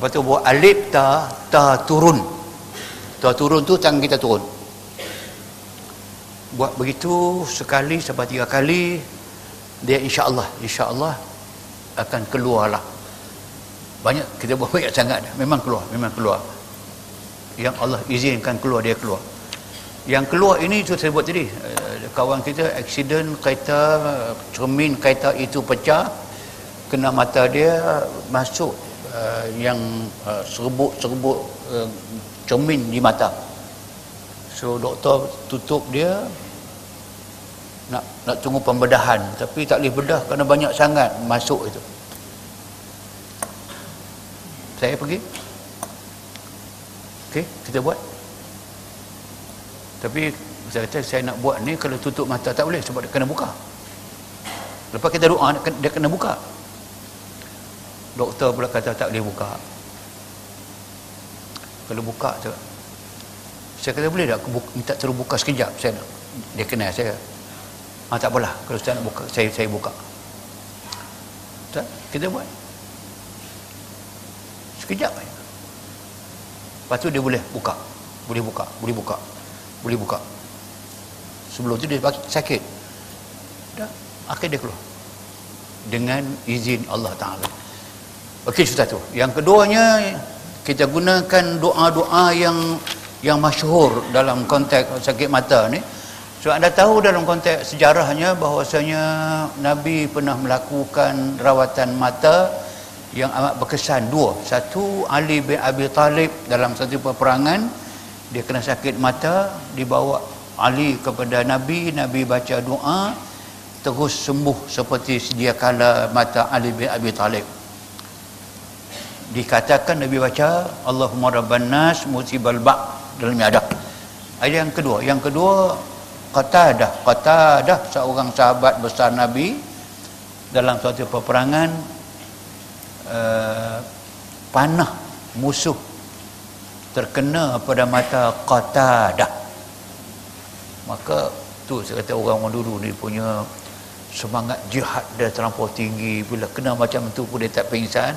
lepas tu buat alif ta ta turun. Ta turun tu tangan kita turun. Buat begitu sekali sampai tiga kali dia insya-Allah insya-Allah akan keluarlah. Banyak kita buat banyak sangat memang keluar memang keluar. Yang Allah izinkan keluar dia keluar. Yang keluar ini tu saya buat tadi. Eh, kawan kita aksiden kereta cermin kereta itu pecah. Kena mata dia masuk uh, yang uh, serbuk-serbuk uh, cermin di mata. So doktor tutup dia nak nak tunggu pembedahan. Tapi tak boleh bedah kerana banyak sangat masuk itu. Saya pergi. Okey kita buat. Tapi saya kata saya nak buat ni kalau tutup mata tak boleh sebab dia kena buka. Lepas kita doa dia kena buka doktor pula kata tak boleh buka. Kalau buka tu saya kata boleh tak? Minta terus buka sekejap saya nak dia kenal saya. Ah, tak apalah kalau saya nak buka saya saya buka. Tak kita buat. Sekejap aja. Lepas tu dia boleh buka. Boleh buka boleh buka boleh buka. Sebelum tu dia sakit. Dah akhir dia keluar. Dengan izin Allah Ta'ala Okey sudah tu. Yang keduanya kita gunakan doa-doa yang yang masyhur dalam konteks sakit mata ni. So anda tahu dalam konteks sejarahnya bahawasanya Nabi pernah melakukan rawatan mata yang amat berkesan. Dua. Satu Ali bin Abi Talib dalam satu peperangan dia kena sakit mata dibawa Ali kepada Nabi Nabi baca doa terus sembuh seperti sedia kala mata Ali bin Abi Talib dikatakan Nabi baca Allahumma rabban nas musibal ba' dalam ada. Ayat yang kedua. Yang kedua Qatadah. Qatadah seorang sahabat besar Nabi dalam suatu peperangan uh, panah musuh terkena pada mata Qatadah. Maka tu saya kata orang-orang dulu ni punya semangat jihad dia terlampau tinggi. Bila kena macam tu pun dia tak pingsan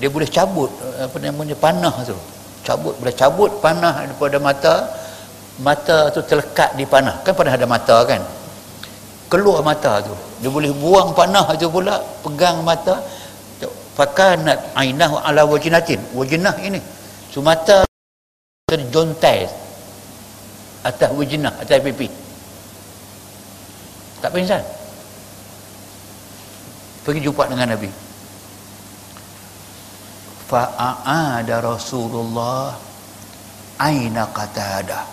dia boleh cabut apa namanya panah tu. Cabut bila cabut panah daripada mata mata tu terlekat di panah. Kan panah ada mata kan? Keluar mata tu. Dia boleh buang panah tu pula pegang mata. Fakanat ainahu ala wajinatin. Wajinah ini. So mata terjontai atas wujinah atas pipi. Tak pingsan pergi jumpa dengan Nabi fa'a'ada Rasulullah aina qatada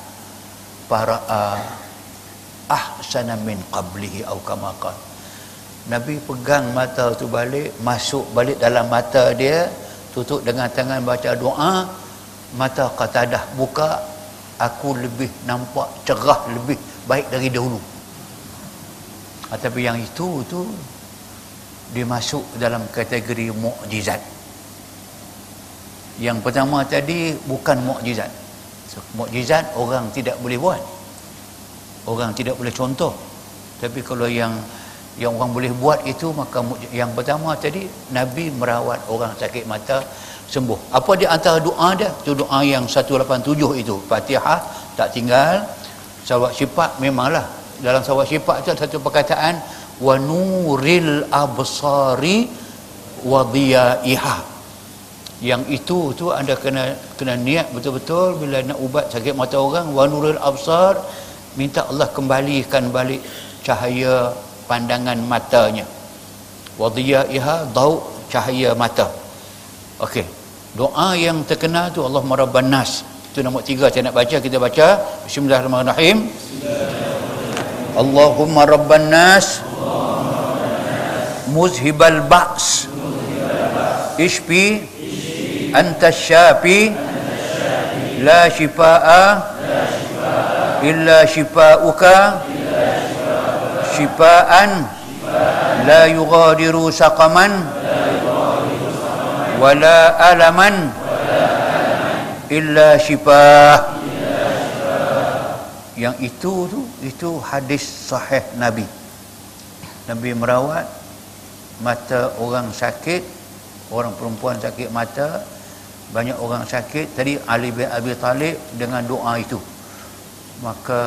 fara'a ahsana min qablihi au kama Nabi pegang mata tu balik masuk balik dalam mata dia tutup dengan tangan baca doa mata qatadah buka aku lebih nampak cerah lebih baik dari dahulu. Ah, tapi yang itu tu dia masuk dalam kategori mukjizat yang pertama tadi bukan mukjizat so, mukjizat orang tidak boleh buat orang tidak boleh contoh tapi kalau yang yang orang boleh buat itu maka yang pertama tadi Nabi merawat orang sakit mata sembuh. Apa di antara doa dia? Itu doa yang 187 itu. Fatihah tak tinggal. Sawak sifat memanglah. Dalam sawak sifat itu ada satu perkataan wa nuril absari wa. Yang itu tu anda kena kena niat betul-betul bila nak ubat sakit mata orang wa nuril absar minta Allah kembalikan balik cahaya pandangan matanya. Wa dhiyaiha dau cahaya mata. Okey doa yang terkenal tu Allah Rabban Nas. Itu nombor tiga saya nak baca kita baca. Bismillahirrahmanirrahim. Bismillahirrahmanirrahim Allahumma rabban nas. Muzhibal ba's ishfi anta syafi la shifaa illa shifauka shifaan la yughadiru saqaman wala alaman illa shifaa yang itu tu itu hadis sahih Nabi. Nabi merawat mata orang sakit orang perempuan sakit mata banyak orang sakit. Tadi Ali bin Abi Talib dengan doa itu. Maka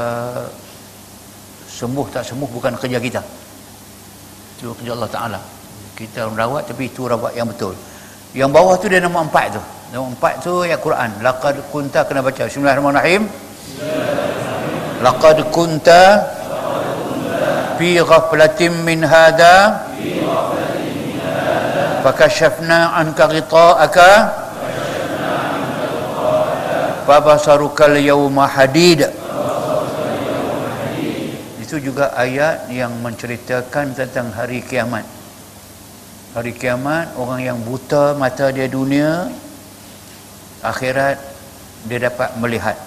sembuh tak sembuh bukan kerja kita. Itu kerja Allah Ta'ala. Kita merawat tapi itu rawat yang betul. Yang bawah tu dia nombor empat tu. Nombor empat tu ya Quran. Laqad kunta kena baca. Bismillahirrahmanirrahim. Laqad kunta fi ghaflatin min hada fakashafna anka ghita'aka fabasarukal yawma hadid. Itu juga ayat yang menceritakan tentang hari kiamat. Hari kiamat orang yang buta mata dia dunia akhirat dia dapat melihat.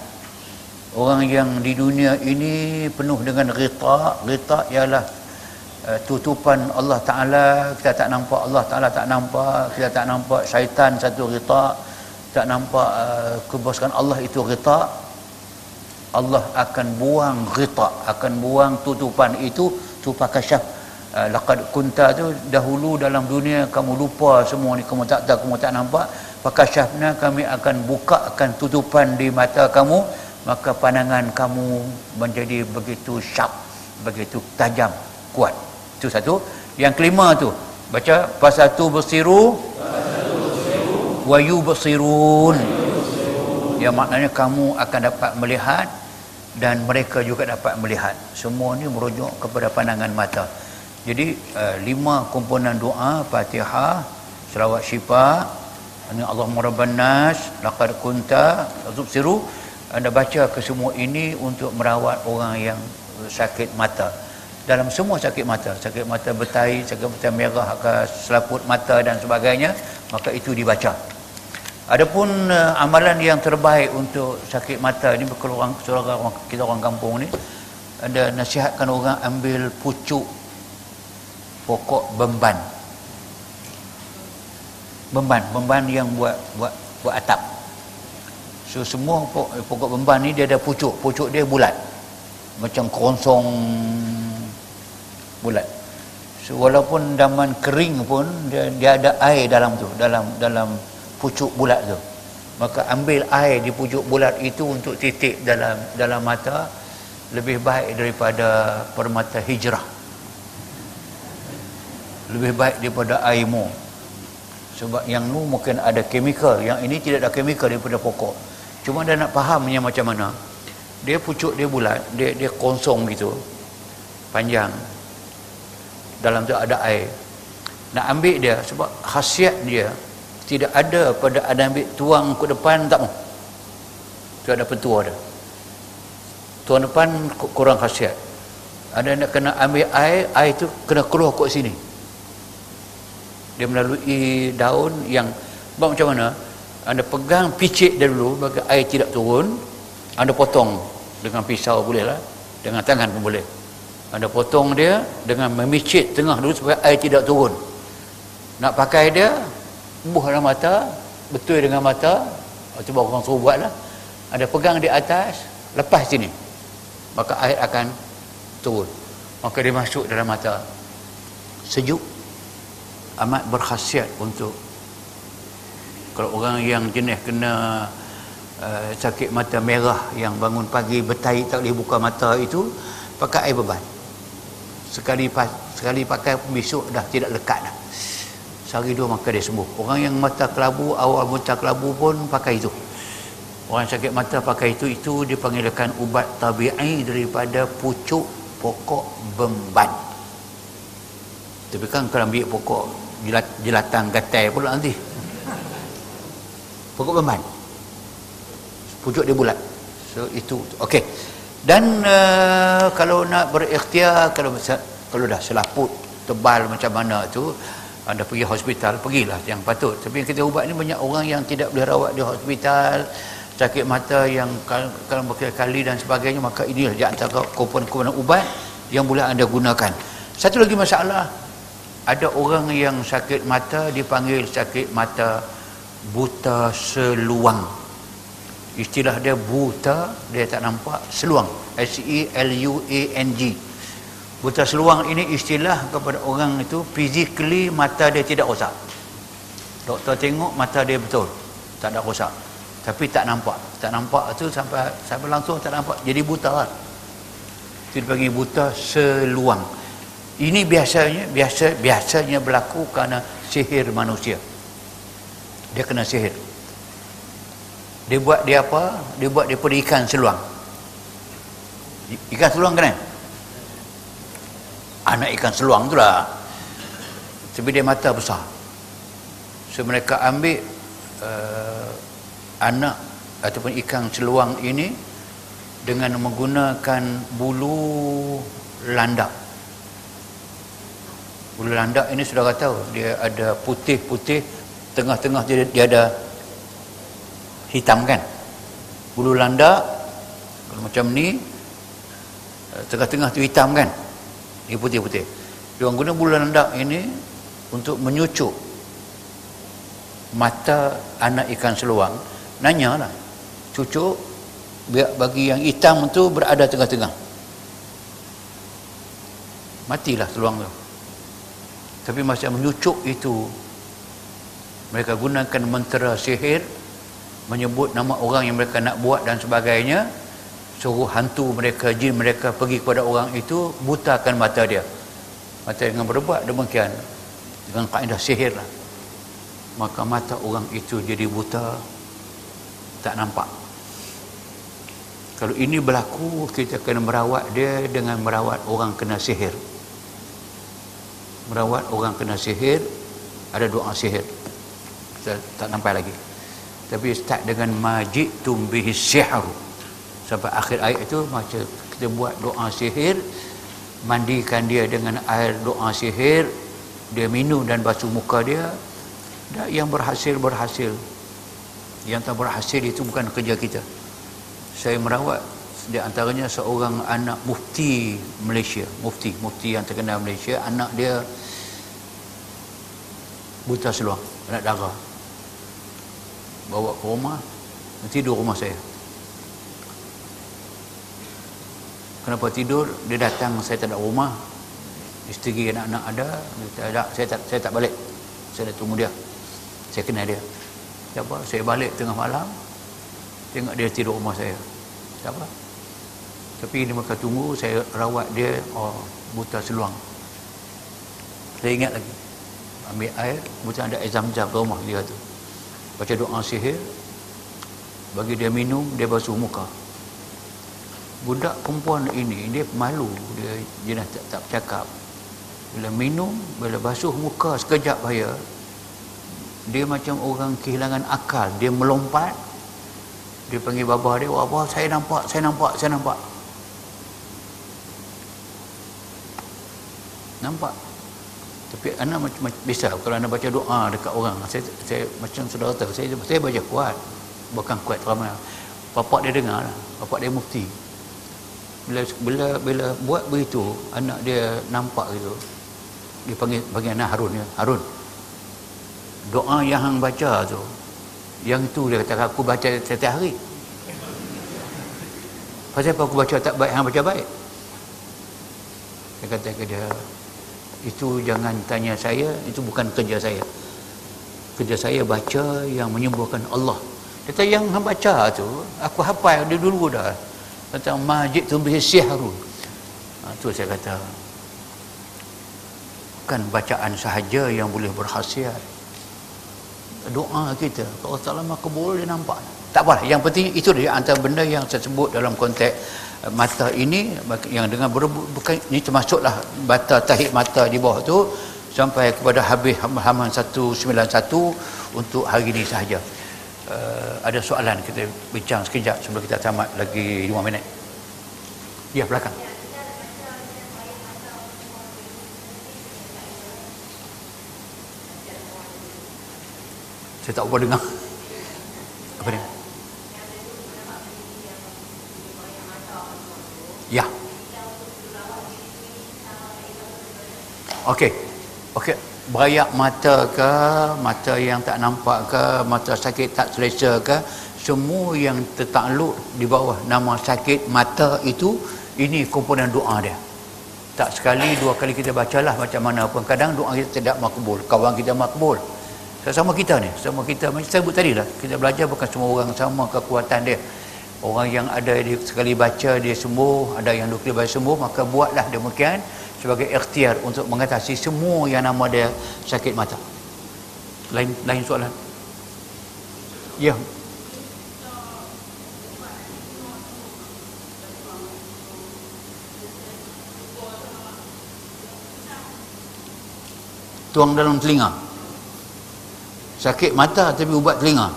Orang yang di dunia ini penuh dengan rita. Rita ialah uh, tutupan Allah Ta'ala. Kita tak nampak Allah Ta'ala tak nampak. Kita tak nampak syaitan satu rita tak nampak uh, keboskan Allah itu rita Allah akan buang rita akan buang tutupan itu. Tu syaf uh, laqad kunta tu dahulu dalam dunia kamu lupa semua ni kamu tak tahu kamu tak nampak. Syafna kami akan buka akan tutupan di mata kamu maka pandangan kamu menjadi begitu sharp begitu tajam kuat. Itu satu. Yang kelima tu baca pasal tu bersiru wa yubsirun. Yang maknanya kamu akan dapat melihat dan mereka juga dapat melihat. Semua ni merujuk kepada pandangan mata. Jadi uh, lima komponen doa Fatihah selawat syifa ini Allahumma rabban nas laqad kunta tubsiru anda baca ke semua ini untuk merawat orang yang sakit mata. Dalam semua sakit mata sakit mata betai sakit mata merah selaput mata dan sebagainya maka itu dibaca adapun uh, amalan yang terbaik untuk sakit mata ni kalau orang, orang kita orang kampung ni ada nasihatkan orang ambil pucuk pokok bemban. Bemban bemban yang buat buat buat atap. So semua pokok, pokok bemban ni dia ada pucuk. Pucuk dia bulat. Macam konsong bulat. So, walaupun daman kering pun dia, dia ada air dalam tu dalam dalam pucuk bulat tu. Maka ambil air di pucuk bulat itu untuk titik dalam dalam mata lebih baik daripada permata hijrah. Lebih baik daripada air mu. Sebab yang nu mungkin ada kemikal yang ini tidak ada kemikal daripada pokok. Cuma dia nak fahamnya macam mana. Dia pucuk dia bulat dia dia kosong gitu. Panjang. Dalam tu ada air. Nak ambil dia sebab khasiat dia tidak ada pada ada ambil tuang ke depan tak mau. Tu ada petua dia. Tuang depan kurang khasiat. Ada nak kena ambil air air tu kena keluar kat sini. Dia melalui daun yang buat macam mana? Anda pegang picit dia dulu bagi air tidak turun. Anda potong dengan pisau boleh lah. Dengan tangan pun boleh. Anda potong dia dengan memicit tengah dulu supaya air tidak turun. Nak pakai dia buh dalam mata betul dengan mata cuba orang suruh buat lah anda pegang di atas lepas sini maka air akan turun. Maka dia masuk dalam mata. Sejuk amat berkhasiat untuk kalau orang yang jenis kena uh, sakit mata merah yang bangun pagi bertahi tak boleh buka mata itu pakai air beban. Sekali sekali pakai besok dah tidak lekat dah sehari dua maka dia sembuh. Orang yang mata kelabu awal mata kelabu pun pakai itu. Orang sakit mata pakai itu itu dipanggilkan ubat tabi'i daripada pucuk pokok bemban. Tapi kan kalau ambil pokok jelat, jelatan gatai pula nanti. Pokok bemban. Pucuk dia bulat. So itu. Okey. Dan uh, kalau nak berikhtiar kalau kalau dah selaput tebal macam mana tu anda pergi hospital pergilah yang patut. Tapi kita ubat ni banyak orang yang tidak boleh rawat di hospital sakit mata yang kalau berkali-kali dan sebagainya maka inilah di antara komponen-komponen ubat yang boleh anda gunakan. Satu lagi masalah ada orang yang sakit mata dipanggil sakit mata buta seluang. Istilah dia buta dia tak nampak seluang. S E L U A N G buta seluang ini istilah kepada orang itu physically mata dia tidak rosak. Doktor tengok mata dia betul. Tak ada rosak. Tapi tak nampak. Tak nampak tu sampai sampai langsung tak nampak. Jadi buta lah. Itu dipanggil buta seluang. Ini biasanya biasa biasanya berlaku kerana sihir manusia. Dia kena sihir. Dia buat dia apa? Dia buat dia pada ikan seluang. Ikan seluang kena anak ikan seluang tu lah. Tapi dia mata besar. So mereka ambil uh, anak ataupun ikan seluang ini dengan menggunakan bulu landak. Bulu landak ini sudah tahu dia ada putih-putih tengah-tengah dia, dia ada hitam kan. Bulu landak kalau macam ni eh, tengah-tengah tu hitam kan ini putih-putih. Dia orang guna bulan landak ini untuk menyucuk mata anak ikan seluang. Nanya lah. Cucuk biar bagi yang hitam tu berada tengah-tengah. Matilah seluang tu. Tapi masa menyucuk itu mereka gunakan mentera sihir menyebut nama orang yang mereka nak buat dan sebagainya suruh hantu mereka jin mereka pergi kepada orang itu butakan mata dia. Mata dengan berbuat demikian dengan kaedah sihir lah. Maka mata orang itu jadi buta tak nampak. Kalau ini berlaku kita kena merawat dia dengan merawat orang kena sihir. Merawat orang kena sihir ada doa sihir. Tak, tak nampak lagi. Tapi start dengan majid tumbihi sihru sampai akhir ayat itu macam kita buat doa sihir mandikan dia dengan air doa sihir dia minum dan basuh muka dia dan yang berhasil berhasil yang tak berhasil itu bukan kerja kita. Saya merawat di antaranya seorang anak mufti Malaysia mufti mufti yang terkenal Malaysia anak dia buta seluang anak darah bawa ke rumah tidur rumah saya kenapa tidur? Dia datang saya tak ada rumah. Isteri anak-anak ada? Dia tak ada. Saya tak saya tak balik. Saya dah tunggu dia. Saya kenal dia. Siapa saya balik tengah malam. Tengok dia tidur rumah saya. Siapa tapi dia mereka tunggu saya rawat dia oh buta seluang. Saya ingat lagi. Ambil air buta ada air zam-zam rumah dia tu. Baca doa sihir. Bagi dia minum dia basuh muka budak perempuan ini dia malu dia dah tak, tak bercakap bila minum bila basuh muka sekejap bahaya dia macam orang kehilangan akal. Dia melompat dia panggil baba dia baba saya nampak saya nampak saya nampak. Nampak? Tapi anak macam, biasa kalau anda baca doa dekat orang saya, saya macam saudara saya, saya baca kuat bukan kuat ramai bapak dia dengar lah. bapak dia mufti bila bila bila buat begitu anak dia nampak gitu. Dia panggil panggil anak Harun ya. Harun. Doa yang hang baca tu yang tu dia kata aku baca setiap hari. Pasal apa aku baca tak baik hang baca baik? Dia kata ke dia itu jangan tanya saya itu bukan kerja saya. Kerja saya baca yang menyembuhkan Allah. Dia kata yang hang baca tu aku hafal dia dulu dah tentang majid tu bihi sihrun ha, tu saya kata bukan bacaan sahaja yang boleh berkhasiat. Doa kita kalau tak lama kebul dia nampak. Tak apa yang penting itu dia antara benda yang saya sebut dalam konteks eh, mata ini yang dengan berebut bukan ini termasuklah bata tahik mata di bawah tu sampai kepada habis halaman 191 untuk hari ini sahaja uh, ada soalan kita bincang sekejap sebelum kita tamat lagi 5 minit Ya, belakang. Saya tak apa dengar. Apa dia? Ya. Okey. Okey. Berayak mata ke, mata yang tak nampak ke, mata sakit tak selesa ke, semua yang tertakluk di bawah nama sakit mata itu, ini komponen doa dia. Tak sekali, dua kali kita bacalah macam mana pun. Kadang doa kita tidak makbul. Kawan kita makbul sama kita ni sama kita macam saya sebut tadi lah kita belajar bukan semua orang sama kekuatan dia orang yang ada dia sekali baca dia sembuh ada yang dua kali baca sembuh maka buatlah demikian sebagai ikhtiar untuk mengatasi semua yang nama dia sakit mata. Lain lain soalan? Ya. Tuang dalam telinga. Sakit mata tapi ubat telinga.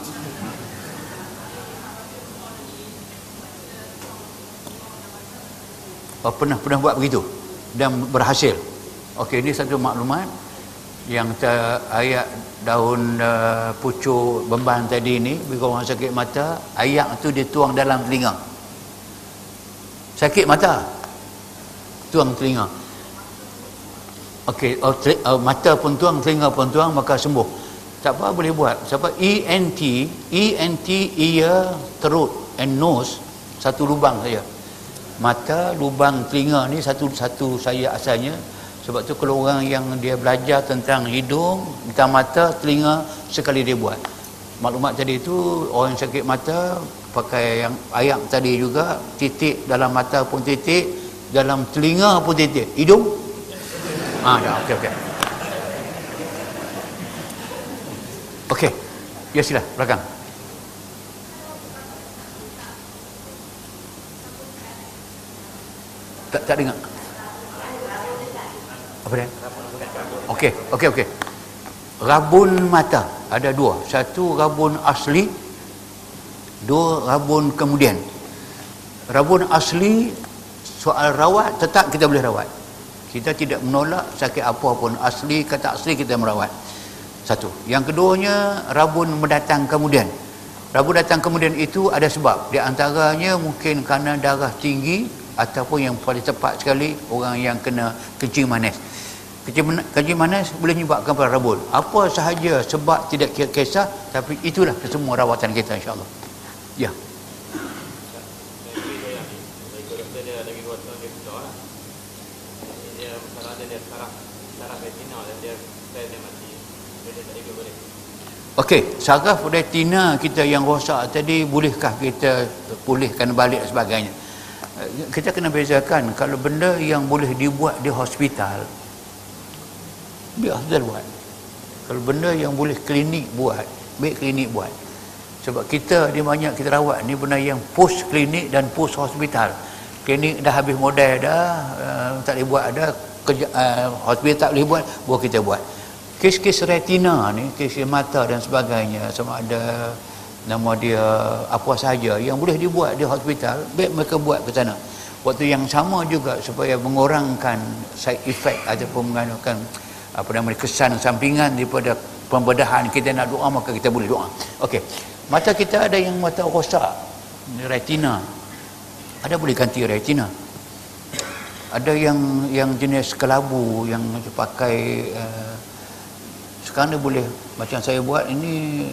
Oh, pernah pernah buat begitu dan berhasil. Okey, ini satu maklumat yang ter, ayat daun uh, pucuk beban tadi ni bila orang sakit mata ayat tu dia tuang dalam telinga. Sakit mata. Tuang telinga. Okey, oh, oh, mata pun tuang, telinga pun tuang, maka sembuh. Tak apa boleh buat. Sebab ENT ENT ear throat and nose satu lubang saja mata lubang telinga ni satu satu saya asalnya sebab tu kalau orang yang dia belajar tentang hidung tentang mata telinga sekali dia buat maklumat tadi tu orang sakit mata pakai yang ayam tadi juga titik dalam mata pun titik dalam telinga pun titik hidung ah dah okey okey Okey. Ya sila, belakang. Tak tak dengar. Apa dia? Okey, okey okey. Rabun mata ada dua. Satu rabun asli, dua rabun kemudian. Rabun asli soal rawat tetap kita boleh rawat. Kita tidak menolak sakit apa pun asli kata asli kita merawat. Satu. Yang keduanya, rabun mendatang kemudian. Rabun datang kemudian itu ada sebab. Di antaranya mungkin kerana darah tinggi ataupun yang paling tepat sekali orang yang kena kencing manis. Kencing, manis boleh menyebabkan pada rabun. Apa sahaja sebab tidak kisah tapi itulah semua rawatan kita insyaAllah. Ya. Okey, saraf retina kita yang rosak tadi bolehkah kita pulihkan balik dan sebagainya? Kita kena bezakan kalau benda yang boleh dibuat di hospital biar afdal buat. Kalau benda yang boleh klinik buat, baik klinik buat. Sebab kita di banyak kita rawat ni benda yang post klinik dan post hospital. Klinik dah habis modal dah, uh, tak boleh buat dah, kerja, uh, hospital tak boleh buat, buat kita buat kes-kes retina ni kes mata dan sebagainya sama ada nama dia apa sahaja yang boleh dibuat di hospital baik mereka buat ke sana waktu yang sama juga supaya mengurangkan side effect ataupun menggunakan apa nama kesan sampingan daripada pembedahan kita nak doa maka kita boleh doa. Okey, mata kita ada yang mata rosak. Retina. Ada boleh ganti retina? Ada yang yang jenis kelabu yang pakai uh, sekarang dia boleh macam saya buat ini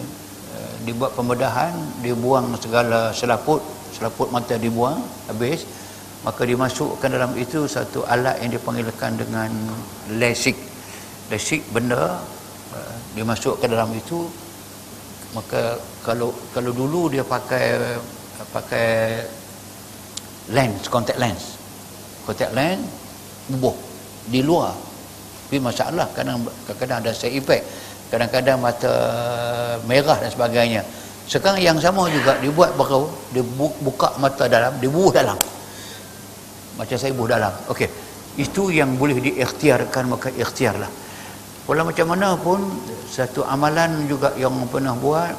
dibuat pembedahan dia buang segala selaput selaput mata dibuang habis. Maka dimasukkan dalam itu satu alat yang dipanggilkan dengan lasik. Lasik benda uh, dimasukkan dalam itu. Maka kalau kalau dulu dia pakai pakai lens contact lens. Contact lens bubuh di luar. Tapi masalah kadang-kadang ada side effect kadang-kadang mata merah dan sebagainya. Sekarang yang sama juga dibuat baru dia buka mata dalam dia buuh dalam. Macam saya buuh dalam. Okey. Itu yang boleh diikhtiarkan maka ikhtiarlah. Walau macam mana pun satu amalan juga yang pernah buat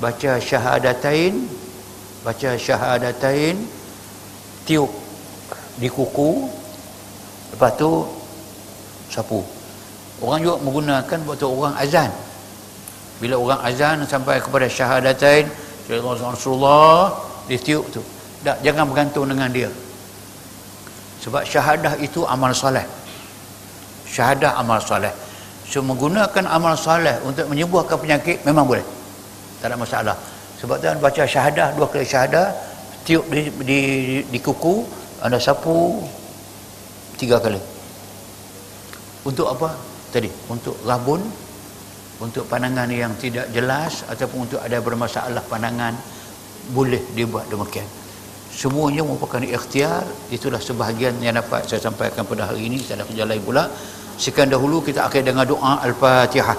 baca syahadatain baca syahadatain tiup di kuku lepas tu sapu orang juga menggunakan waktu orang azan. Bila orang azan sampai kepada syahadatain Rasulullah dia tiup tu. Tak, jangan bergantung dengan dia. Sebab syahadah itu amal soleh. Syahadah amal soleh. So menggunakan amal soleh untuk menyembuhkan penyakit memang boleh. Tak ada masalah. Sebab tu baca syahadah dua kali syahadah tiup di, di, di, di kuku anda sapu tiga kali. Untuk apa tadi untuk rabun untuk pandangan yang tidak jelas ataupun untuk ada bermasalah pandangan boleh dibuat demikian. Semuanya merupakan ikhtiar. Itulah sebahagian yang dapat saya sampaikan pada hari ini. Saya ada kerja lain pula. Sekian dahulu kita akhir dengan doa Al-Fatihah